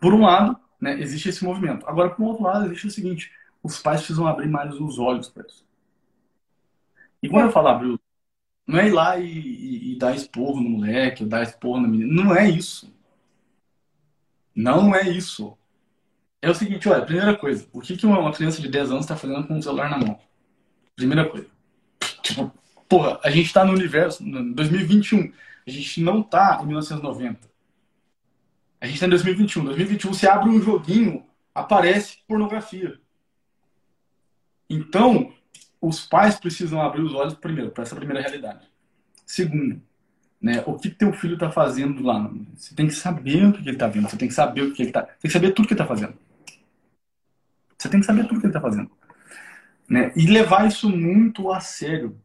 por um lado, né, existe esse movimento. Agora, por outro lado, existe o seguinte: os pais precisam abrir mais os olhos para isso. E quando eu falo abrir Não é ir lá e, e, e dar esporro no moleque, dar esporro na menina. Não é isso. Não é isso. É o seguinte, olha, primeira coisa, o que, que uma criança de 10 anos está fazendo com o celular na mão? Primeira coisa. Tipo, porra, a gente está no universo, em 2021. A gente não está em 1990. A gente está em 2021. 2021, você abre um joguinho, aparece pornografia. Então, os pais precisam abrir os olhos, primeiro, para essa primeira realidade. Segundo, né, o que teu filho está fazendo lá? Você tem que saber o que ele está vendo, você tem que saber o que ele está. Tem que saber tudo que ele está fazendo. Você tem que saber tudo que ele está fazendo. Né? E levar isso muito a sério.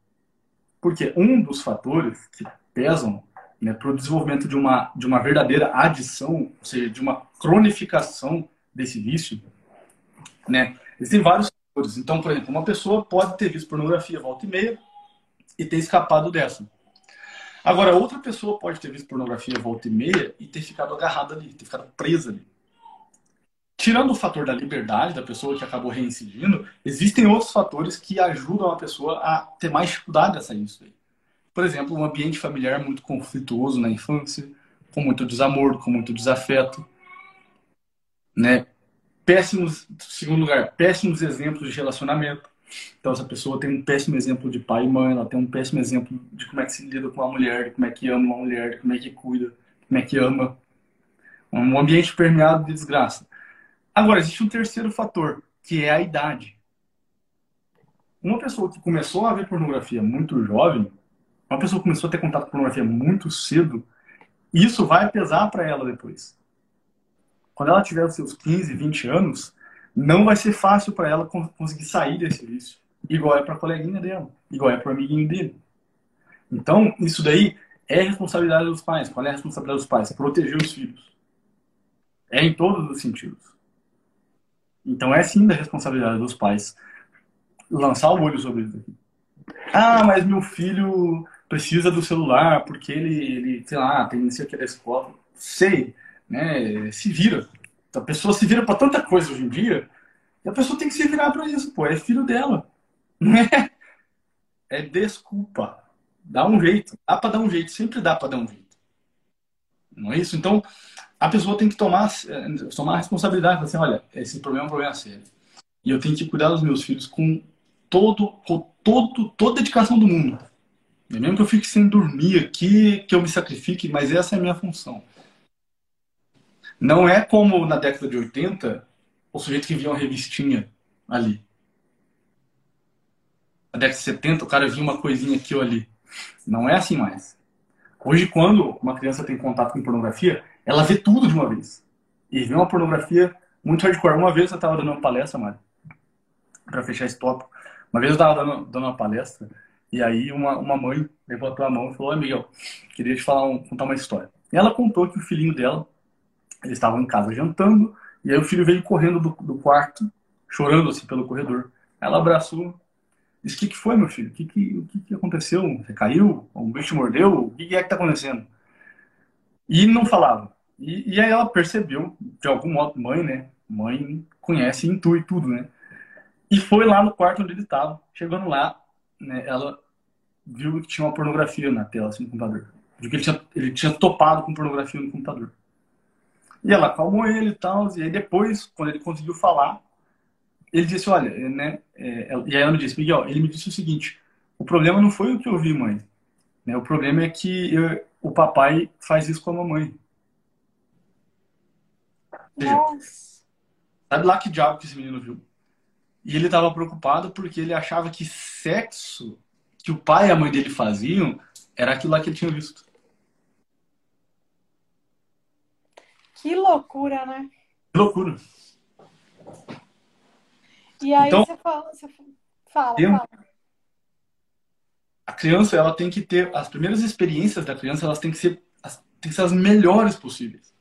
Porque um dos fatores que pesam né, para o desenvolvimento de uma, de uma verdadeira adição, ou seja, de uma cronificação desse vício, né, existem vários fatores. Então, por exemplo, uma pessoa pode ter visto pornografia volta e meia e ter escapado dessa. Agora, outra pessoa pode ter visto pornografia volta e meia e ter ficado agarrada ali, ter ficado presa ali. Tirando o fator da liberdade da pessoa que acabou reincidindo, existem outros fatores que ajudam a pessoa a ter mais dificuldade a sair disso aí. Por exemplo, um ambiente familiar muito conflituoso na infância, com muito desamor, com muito desafeto, né? Péssimos, segundo lugar, péssimos exemplos de relacionamento. Então, essa pessoa tem um péssimo exemplo de pai e mãe, ela tem um péssimo exemplo de como é que se lida com uma mulher, de como é que ama uma mulher, de como é que cuida, como é que ama. Um ambiente permeado de desgraça. Agora, existe um terceiro fator, que é a idade. Uma pessoa que começou a ver pornografia muito jovem, uma pessoa que começou a ter contato com pornografia muito cedo, isso vai pesar para ela depois. Quando ela tiver os seus 15, 20 anos, não vai ser fácil para ela conseguir sair desse vício. Igual é para a coleguinha dela, igual é para o amiguinho dele. Então, isso daí é responsabilidade dos pais. Qual é a responsabilidade dos pais? Proteger os filhos. É em todos os sentidos. Então é sim da responsabilidade dos pais lançar o olho sobre isso. Ah, mas meu filho precisa do celular porque ele, ele sei lá, tem não sei da escola. Sei, né? Se vira. A pessoa se vira para tanta coisa hoje em dia e a pessoa tem que se virar para isso, pô. É filho dela. Não é? É desculpa. Dá um jeito. Dá para dar um jeito. Sempre dá para dar um jeito. Não é isso? Então, a pessoa tem que tomar, eh, tomar a responsabilidade. Assim, olha, esse problema é um problema sério. E eu tenho que cuidar dos meus filhos com, todo, com todo, toda a dedicação do mundo. É mesmo que eu fique sem dormir aqui, que eu me sacrifique, mas essa é a minha função. Não é como na década de 80, o sujeito que via uma revistinha ali. Na década de 70, o cara via uma coisinha aqui ou ali. Não é assim mais. Hoje, quando uma criança tem contato com pornografia, ela vê tudo de uma vez. E vê uma pornografia muito hardcore. Uma vez eu estava dando uma palestra, Mário, para fechar esse tópico. Uma vez eu estava dando, dando uma palestra e aí uma, uma mãe levantou a mão e falou: Oi, Miguel, queria te falar um, contar uma história. E ela contou que o filhinho dela, eles estavam em casa jantando, e aí o filho veio correndo do, do quarto, chorando assim pelo corredor. Ela abraçou, disse: O que, que foi, meu filho? O que, que, o que, que aconteceu? Você caiu? Um bicho mordeu? O que, que é que está acontecendo? E não falava. E, e, aí ela percebeu, de algum modo, mãe, né? Mãe conhece intui tudo, né? E foi lá no quarto onde ele estava. Chegando lá, né, ela viu que tinha uma pornografia na tela, assim, no computador. Viu que ele tinha, ele tinha topado com pornografia no computador. E ela acalmou ele e tal. E aí depois, quando ele conseguiu falar, ele disse, olha, né? É, e aí ela me disse, Miguel, ele me disse o seguinte, o problema não foi o que eu vi, mãe. Né, o problema é que eu, o papai faz isso com a mamãe. Nossa. Sabe lá que diabo que esse menino viu? E ele estava preocupado porque ele achava que sexo que o pai e a mãe dele faziam era aquilo lá que ele tinha visto. Que loucura, né? Que loucura. E aí então, você fala, você fala, fala. A criança, ela tem que ter as primeiras experiências da criança, elas têm que ser, têm que ser as melhores possíveis.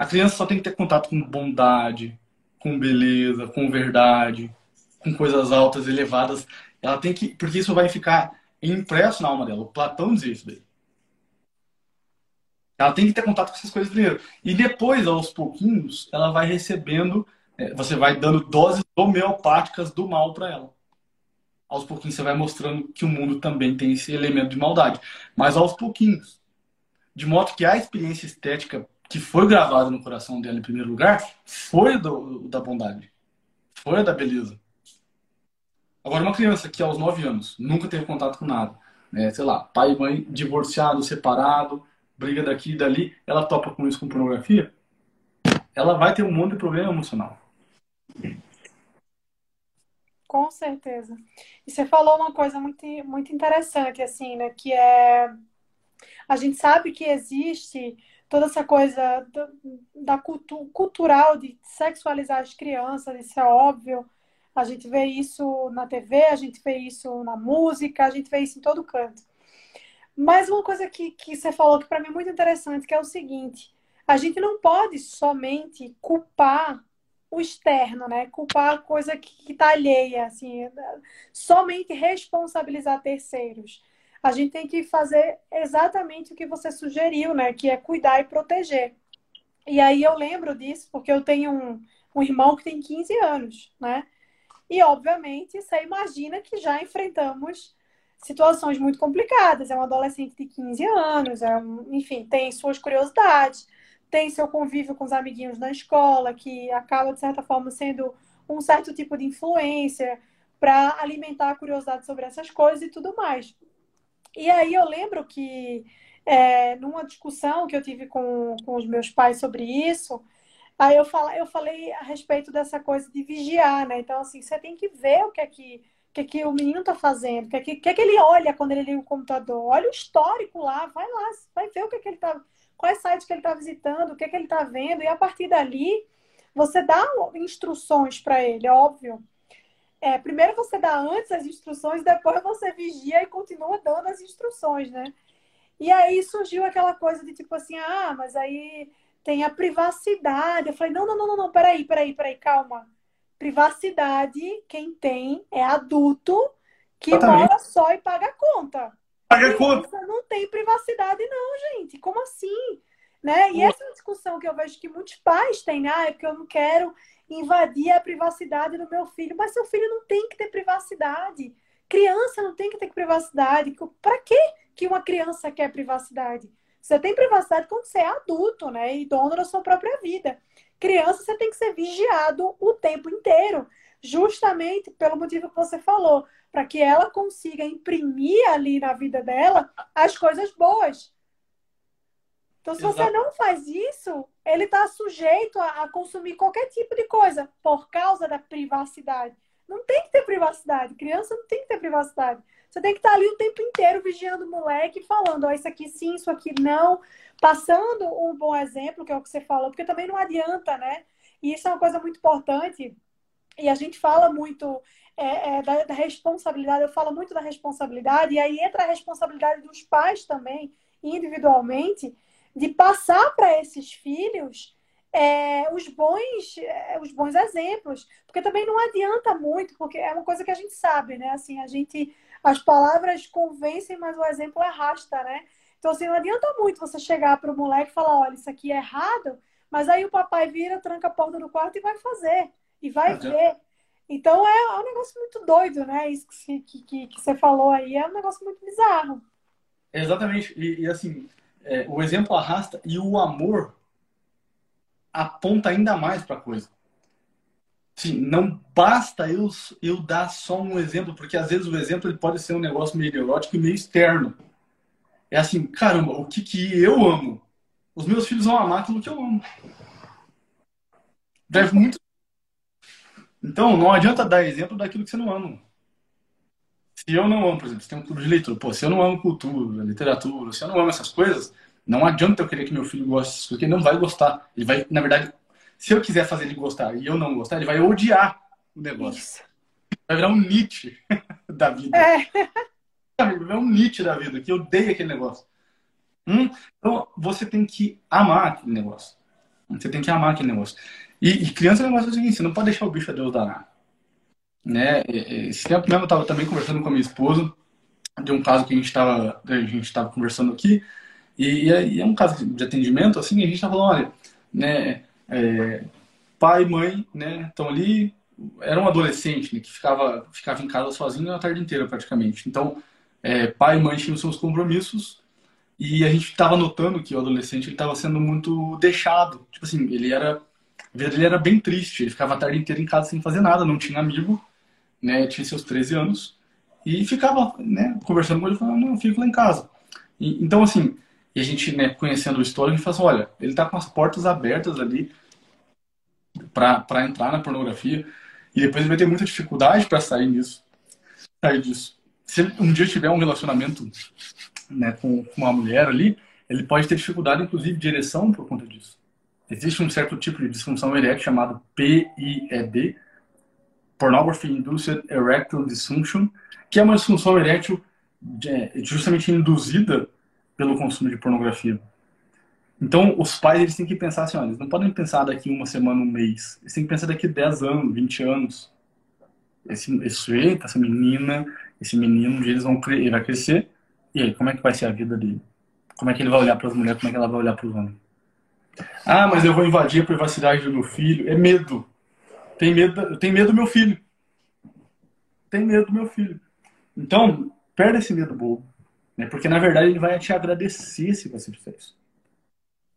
A criança só tem que ter contato com bondade, com beleza, com verdade, com coisas altas, elevadas. Ela tem que. Porque isso vai ficar impresso na alma dela. O Platão dizia isso daí. Ela tem que ter contato com essas coisas primeiro. E depois, aos pouquinhos, ela vai recebendo, é, você vai dando doses homeopáticas do mal para ela. aos pouquinhos você vai mostrando que o mundo também tem esse elemento de maldade. Mas aos pouquinhos. De modo que a experiência estética que foi gravada no coração dela em primeiro lugar foi do, da bondade. Foi da beleza. Agora, uma criança que aos 9 anos nunca teve contato com nada, né? sei lá, pai e mãe divorciado, separado, briga daqui e dali, ela topa com isso com pornografia, ela vai ter um monte de problema emocional. Com certeza. E você falou uma coisa muito, muito interessante, assim, né? Que é. A gente sabe que existe toda essa coisa da, da cultu cultural de sexualizar as crianças, isso é óbvio. A gente vê isso na TV, a gente vê isso na música, a gente vê isso em todo canto. Mas uma coisa que, que você falou que para mim é muito interessante, que é o seguinte: a gente não pode somente culpar o externo, né? Culpar a coisa que está alheia, assim, somente responsabilizar terceiros. A gente tem que fazer exatamente o que você sugeriu, né? Que é cuidar e proteger. E aí eu lembro disso porque eu tenho um, um irmão que tem 15 anos, né? E, obviamente, você imagina que já enfrentamos situações muito complicadas. É um adolescente de 15 anos, é um, enfim, tem suas curiosidades, tem seu convívio com os amiguinhos na escola, que acaba, de certa forma, sendo um certo tipo de influência para alimentar a curiosidade sobre essas coisas e tudo mais. E aí eu lembro que, é, numa discussão que eu tive com, com os meus pais sobre isso, Aí eu, fala, eu falei a respeito dessa coisa de vigiar, né? Então, assim, você tem que ver o que é que, que, é que o menino tá fazendo, o que, é que, que, é que ele olha quando ele liga o computador. Olha o histórico lá, vai lá, vai ver o que, é que ele tá. Quais sites que ele está visitando, o que, é que ele está vendo, e a partir dali você dá instruções para ele, óbvio. É, primeiro você dá antes as instruções, depois você vigia e continua dando as instruções, né? E aí surgiu aquela coisa de tipo assim, ah, mas aí tem a privacidade. Eu falei, não, não, não, não, não, peraí, peraí, peraí, calma. Privacidade, quem tem é adulto que mora só e paga a conta. Paga a conta. Não tem privacidade, não, gente. Como assim? Né? E essa é uma discussão que eu vejo que muitos pais têm, ah, é porque eu não quero invadir a privacidade do meu filho, mas seu filho não tem que ter privacidade. Criança não tem que ter privacidade. Para que que uma criança quer privacidade? Você tem privacidade quando você é adulto, né? E dono da sua própria vida. Criança, você tem que ser vigiado o tempo inteiro, justamente pelo motivo que você falou, para que ela consiga imprimir ali na vida dela as coisas boas. Então, se Exato. você não faz isso, ele está sujeito a, a, consumir qualquer tipo de coisa por causa da privacidade. Não tem que ter privacidade. Criança não tem que ter privacidade. Você tem que estar ali o tempo inteiro vigiando o moleque, falando, ó, oh, isso aqui sim, isso aqui não, passando um bom exemplo, que é o que você falou, porque também não adianta, né? E isso é uma coisa muito importante, e a gente fala muito é, é, da, da, responsabilidade, eu falo muito da responsabilidade, e aí entra a responsabilidade dos pais também, individualmente, de passar para esses filhos é, os bons é, os bons exemplos porque também não adianta muito porque é uma coisa que a gente sabe né assim a gente as palavras convencem, mas o exemplo arrasta, né? Então, assim, não adianta muito você chegar para o moleque e falar, olha, isso aqui é errado, mas aí o papai vira, tranca a porta do quarto e vai fazer, e vai ver. Então, é, é, um negócio muito doido, né? Isso que, que, que, que, você falou aí é um negócio muito bizarro. Exatamente. E, e assim, é, o exemplo arrasta e o amor aponta ainda mais para a coisa. Sim, não basta eu, eu dar só um exemplo, porque às vezes o exemplo ele pode ser um negócio meio neurótico e meio externo. É assim, caramba, o que, que eu amo? Os meus filhos vão amar aquilo que eu amo. Deve muito. Então, não adianta dar exemplo daquilo que você não ama. Se eu não amo, por exemplo, se tem um clube de leitura, pô, se eu não amo cultura, literatura, se eu não amo essas coisas, não adianta eu querer que meu filho goste porque ele não vai gostar. Ele vai, na verdade, se eu quiser fazer ele gostar e eu não gostar, ele vai odiar o negócio. Isso. Vai virar um Nietzsche da vida. É. Vai virar um Nietzsche da vida, que odeia aquele negócio. Hum? Então, você tem que amar aquele negócio. Você tem que amar aquele negócio. E, e criança é um negócio seguinte, você não pode deixar o bicho a Deus danar. Né? Esse tempo mesmo eu estava também conversando com a minha esposa de um caso que a gente estava a gente conversando aqui e, e, é um caso de atendimento assim a gente estava falando olha né é, pai e mãe, né, estão ali, era um adolescente né, que ficava, ficava em casa sozinho a tarde inteira praticamente. Então, é, pai e mãe tinham seus compromissos e a gente estava notando que o adolescente ele estava sendo muito deixado. Tipo assim, ele era, dele era bem triste. Ele ficava a tarde inteira em casa sem fazer nada, não tinha amigo, né? Tinha seus 13 anos e ficava, né? Conversando com ele, falando, não, eu fico lá em casa. E, então, assim, e a gente, né, conhecendo o histórico, a gente fala assim, olha, ele está com as portas abertas ali para entrar na pornografia e depois ele vai ter muita dificuldade para sair disso. Sair disso. Se ele um dia tiver um relacionamento né, com, com uma mulher ali, ele pode ter dificuldade, inclusive, de ereção por conta disso. Existe um certo tipo de disfunção erétil chamado PIED, Pornography Induced Erectile Dysfunction, que é uma disfunção erétil é, justamente induzida pelo consumo de pornografia. Então, os pais eles têm que pensar assim, eles não podem pensar daqui uma semana, um mês. Eles têm que pensar daqui 10 anos, 20 anos. Esse, esse sujeito, essa menina, esse menino, um dia eles vão ele vai crescer. E aí, como é que vai ser a vida dele? Como é que ele vai olhar para as mulheres? Como é que ela vai olhar para os homens? Ah, mas eu vou invadir a privacidade do meu filho. É medo. Tem medo, tenho medo do meu filho. Tem medo do meu filho. Então, perde esse medo bobo. Né? Porque, na verdade, ele vai te agradecer se você fizer isso.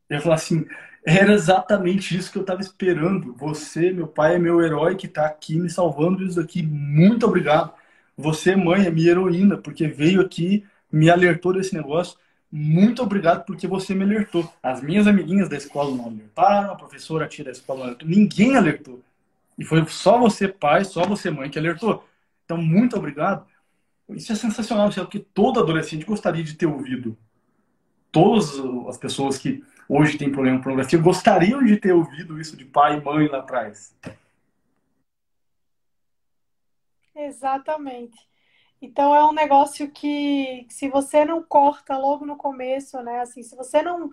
Ele vai falar assim, era exatamente isso que eu estava esperando. Você, meu pai, é meu herói que está aqui me salvando isso aqui. Muito obrigado. Você, mãe, é minha heroína, porque veio aqui, me alertou desse negócio. Muito obrigado porque você me alertou. As minhas amiguinhas da escola não alertaram, a professora tia da escola não alertou. Ninguém alertou. E foi só você, pai, só você, mãe, que alertou. Então, muito obrigado. Isso é sensacional, isso é o que todo adolescente gostaria de ter ouvido. Todas as pessoas que hoje têm problema com pornografia gostariam de ter ouvido isso de pai e mãe lá atrás. Exatamente. Então é um negócio que, se você não corta logo no começo, né? Assim, se você não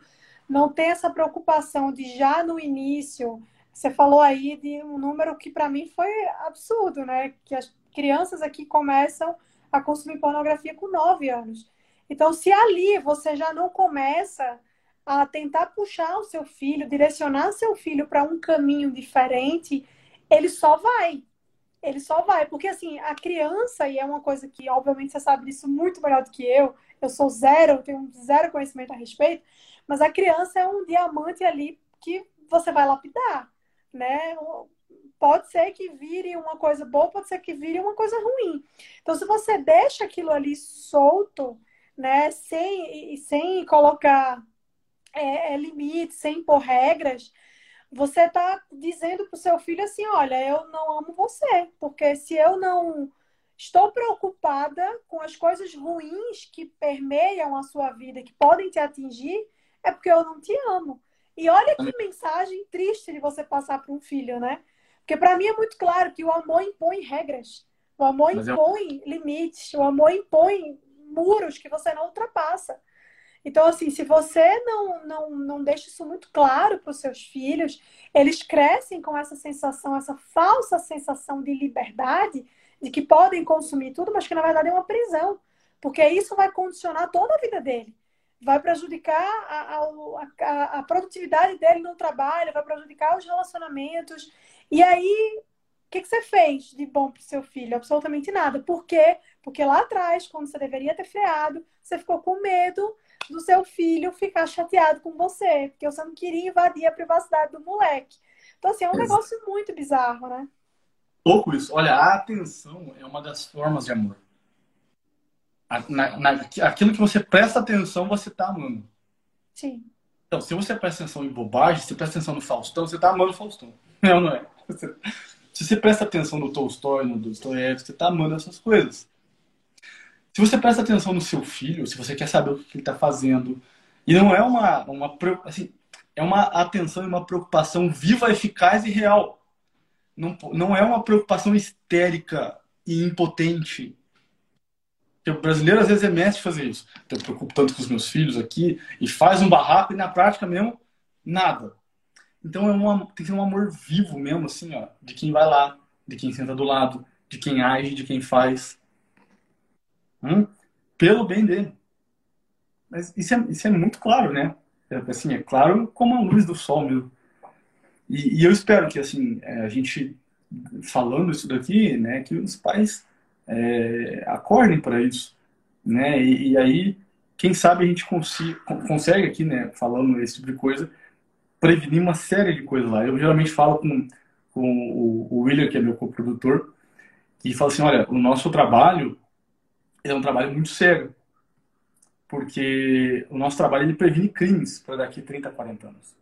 não tem essa preocupação de já no início, você falou aí de um número que para mim foi absurdo, né? Que as crianças aqui começam a consumir pornografia com 9 anos. Então, se ali você já não começa a tentar puxar o seu filho, direcionar seu filho para um caminho diferente, ele só vai. Ele só vai. Porque, assim, a criança, e é uma coisa que, obviamente, você sabe disso muito melhor do que eu, eu sou zero, eu tenho zero conhecimento a respeito, mas a criança é um diamante ali que você vai lapidar, né? Pode ser que vire uma coisa boa, pode ser que vire uma coisa ruim. Então, se você deixa aquilo ali solto, né, sem, sem colocar é, é, limites, sem impor regras, você está dizendo para o seu filho assim: olha, eu não amo você, porque se eu não estou preocupada com as coisas ruins que permeiam a sua vida, que podem te atingir, é porque eu não te amo. E olha que mensagem triste de você passar para um filho, né? Porque para mim é muito claro que o amor impõe regras, o amor Mas impõe eu... limites, o amor impõe muros que você não ultrapassa. Então, assim, se você não, não, não deixa isso muito claro para os seus filhos, eles crescem com essa sensação, essa falsa sensação de liberdade, de que podem consumir tudo, mas que na verdade é uma prisão. Porque isso vai condicionar toda a vida dele. Vai prejudicar a, a, a, produtividade dele no trabalho, vai prejudicar os relacionamentos. E aí, o que, que você fez de bom para o seu filho? Absolutamente nada. Por quê? Porque lá atrás, quando você deveria ter freado, você ficou com medo do seu filho ficar chateado com você, porque você não queria invadir a privacidade do moleque. Então, assim, é um Exato. negócio muito bizarro, né? Pouco isso. Olha, a atenção é uma das formas de amor. Na, na, aquilo que você presta atenção, você está amando. Sim. Então, se você presta atenção em bobagem, se presta atenção no Faustão, você está amando o Faustão. Não, não é. se você presta atenção no Tolstói, no Dostoiévski, você está amando essas coisas. Se você presta atenção no seu filho, se você quer saber o que ele está fazendo, e não é uma, uma assim, é uma atenção e uma preocupação viva, eficaz e real. Não, não é uma preocupação histérica e impotente. Porque o brasileiro às vezes é mestre fazer isso. Eu me preocupo tanto com os meus filhos aqui e faz um barraco e na prática mesmo, nada. Então é uma, tem que ser um amor vivo mesmo, assim, ó, de quem vai lá, de quem senta do lado, de quem age, de quem faz hum, pelo bem dele. Mas isso é, isso é muito claro, né? É, assim, é claro como a luz do sol mesmo. E, e eu espero que assim é, a gente falando isso daqui, né, que os pais é, acordem para isso, né, e, e, aí, quem sabe a gente consiga, consegue aqui, né, falando esse tipo de coisa, prevenir uma série de coisas lá. Eu geralmente falo com, com o, o William, que é meu coprodutor, e falo assim, olha, o nosso trabalho é um trabalho muito sério, porque o nosso trabalho ele previne crimes para daqui 30, 40 anos.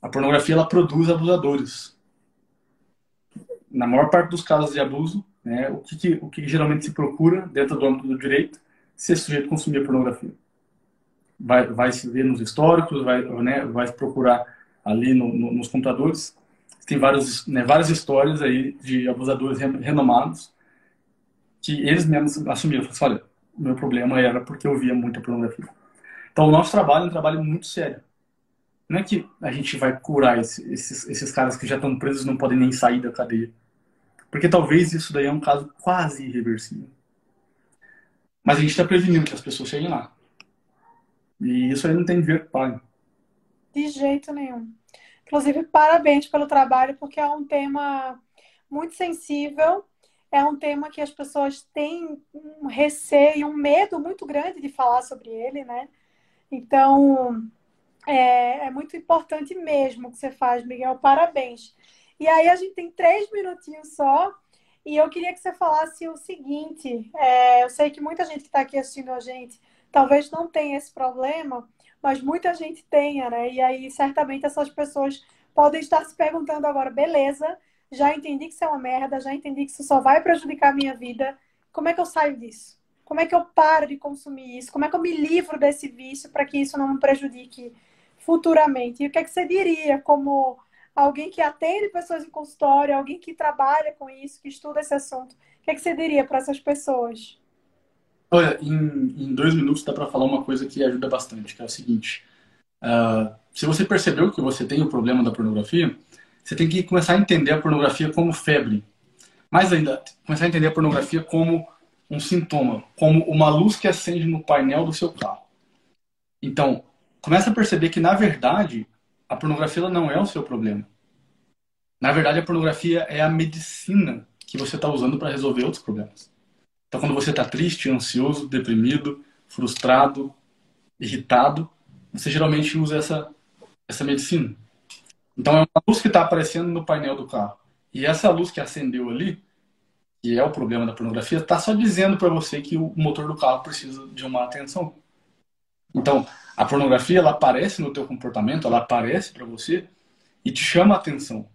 A pornografia ela produz abusadores. Na maior parte dos casos de abuso, né, o, que, que, o que geralmente se procura dentro do âmbito do direito, se esse sujeito consumir pornografia. Vai, vai se ver nos históricos, vai, né, vai procurar ali no, no, nos computadores. Tem vários, né, várias histórias aí de abusadores renomados que eles mesmos assumiram. Falaram assim, olha, o meu problema era porque eu via muita pornografia. Então, o nosso trabalho é um trabalho muito sério. Não é que a gente vai curar esse, esses, esses caras que já estão presos e não podem nem sair da cadeia. Porque talvez isso daí é um caso quase irreversível. Mas a gente está prevenindo que as pessoas cheguem lá. E isso aí não tem ver pago. De jeito nenhum. Inclusive, parabéns pelo trabalho, porque é um tema muito sensível é um tema que as pessoas têm um receio, um medo muito grande de falar sobre ele, né? Então, é, é muito importante mesmo o que você faz, Miguel. Parabéns. E aí, a gente tem três minutinhos só. E eu queria que você falasse o seguinte: é, eu sei que muita gente que está aqui assistindo a gente talvez não tenha esse problema, mas muita gente tenha, né? E aí, certamente, essas pessoas podem estar se perguntando agora, beleza, já entendi que isso é uma merda, já entendi que isso só vai prejudicar a minha vida. Como é que eu saio disso? Como é que eu paro de consumir isso? Como é que eu me livro desse vício para que isso não me prejudique futuramente? E o que é que você diria como alguém que atende pessoas em consultório, alguém que trabalha com isso, que estuda esse assunto? O que é que você diria para essas pessoas? Olha, em, em dois minutos dá para falar uma coisa que ajuda bastante, que é o seguinte. Uh, se você percebeu que você tem o problema da pornografia, você tem que começar a entender a pornografia como febre. Mais ainda, começar a entender a pornografia como um sintoma, como uma luz que acende no painel do seu carro. Então, começa a perceber que, na verdade, a pornografia não é o seu problema. Na verdade, a pornografia é a medicina que você está usando para resolver outros problemas. Então, quando você está triste, ansioso, deprimido, frustrado, irritado, você geralmente usa essa, essa medicina. Então é uma luz que está aparecendo no painel do carro. E essa luz que acendeu ali, que é o problema da pornografia, está só dizendo para você que o motor do carro precisa de uma atenção. Então, a pornografia ela aparece no teu comportamento, ela aparece para você e te chama a atenção.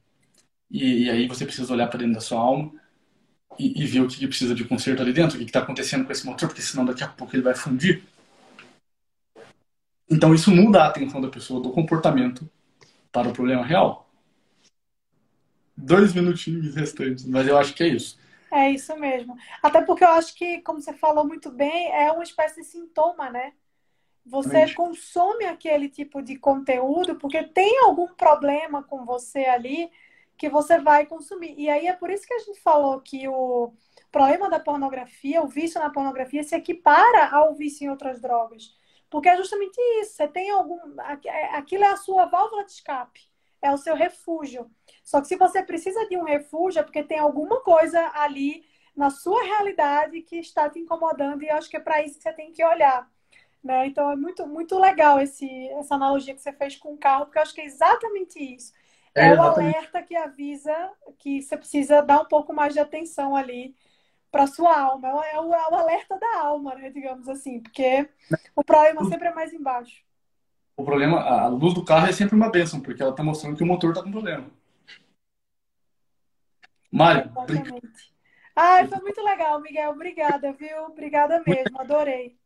E, e aí você precisa olhar para dentro da sua alma e, e, ver o que, que precisa de conserto ali dentro, o que está acontecendo com esse motor, porque senão daqui a pouco ele vai fundir. Então isso muda a atenção da pessoa, do comportamento para o problema real. Dois minutinhos restantes, mas eu acho que é isso. É isso mesmo. Até porque eu acho que, como você falou muito bem, é uma espécie de sintoma, né? Você consome aquele tipo de conteúdo porque tem algum problema com você ali que você vai consumir. E aí é por isso que a gente falou que o problema da pornografia, o vício na pornografia, se equipara ao vício em outras drogas. Porque é justamente isso. Você tem algum. É, aquilo é a sua válvula de escape. É o seu refúgio. Só que se você precisa de um refúgio, é porque tem alguma coisa ali na sua realidade que está te incomodando. E eu acho que é para isso que você tem que olhar. Né? Então é muito, muito legal esse, essa analogia que você fez com o carro, porque eu acho que é exatamente isso. É, é o alerta que avisa que você precisa dar um pouco mais de atenção ali para sua alma. É o, é o alerta da alma, né? Digamos assim, porque o problema sempre é mais embaixo. O problema, a luz do carro é sempre uma bênção, porque ela está mostrando que o motor está com problema. Mário, Exatamente. Ai, foi muito legal, Miguel. Obrigada, viu? Obrigada mesmo, adorei.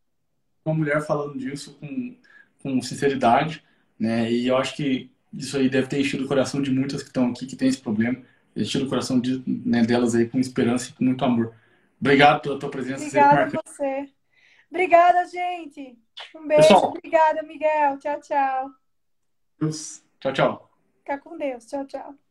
Uma mulher falando disso com, com sinceridade, né? E eu acho que isso aí deve ter enchido o coração de muitas que estão aqui, que tem esse problema. Enchido o coração de, né, delas aí com esperança e com muito amor. Obrigado pela tua presença. Obrigada a você. Obrigada, gente. Um beijo. Pessoal. Obrigada, Miguel. Tchau, tchau. Deus. Tchau, tchau. Fica com Deus. Tchau, tchau.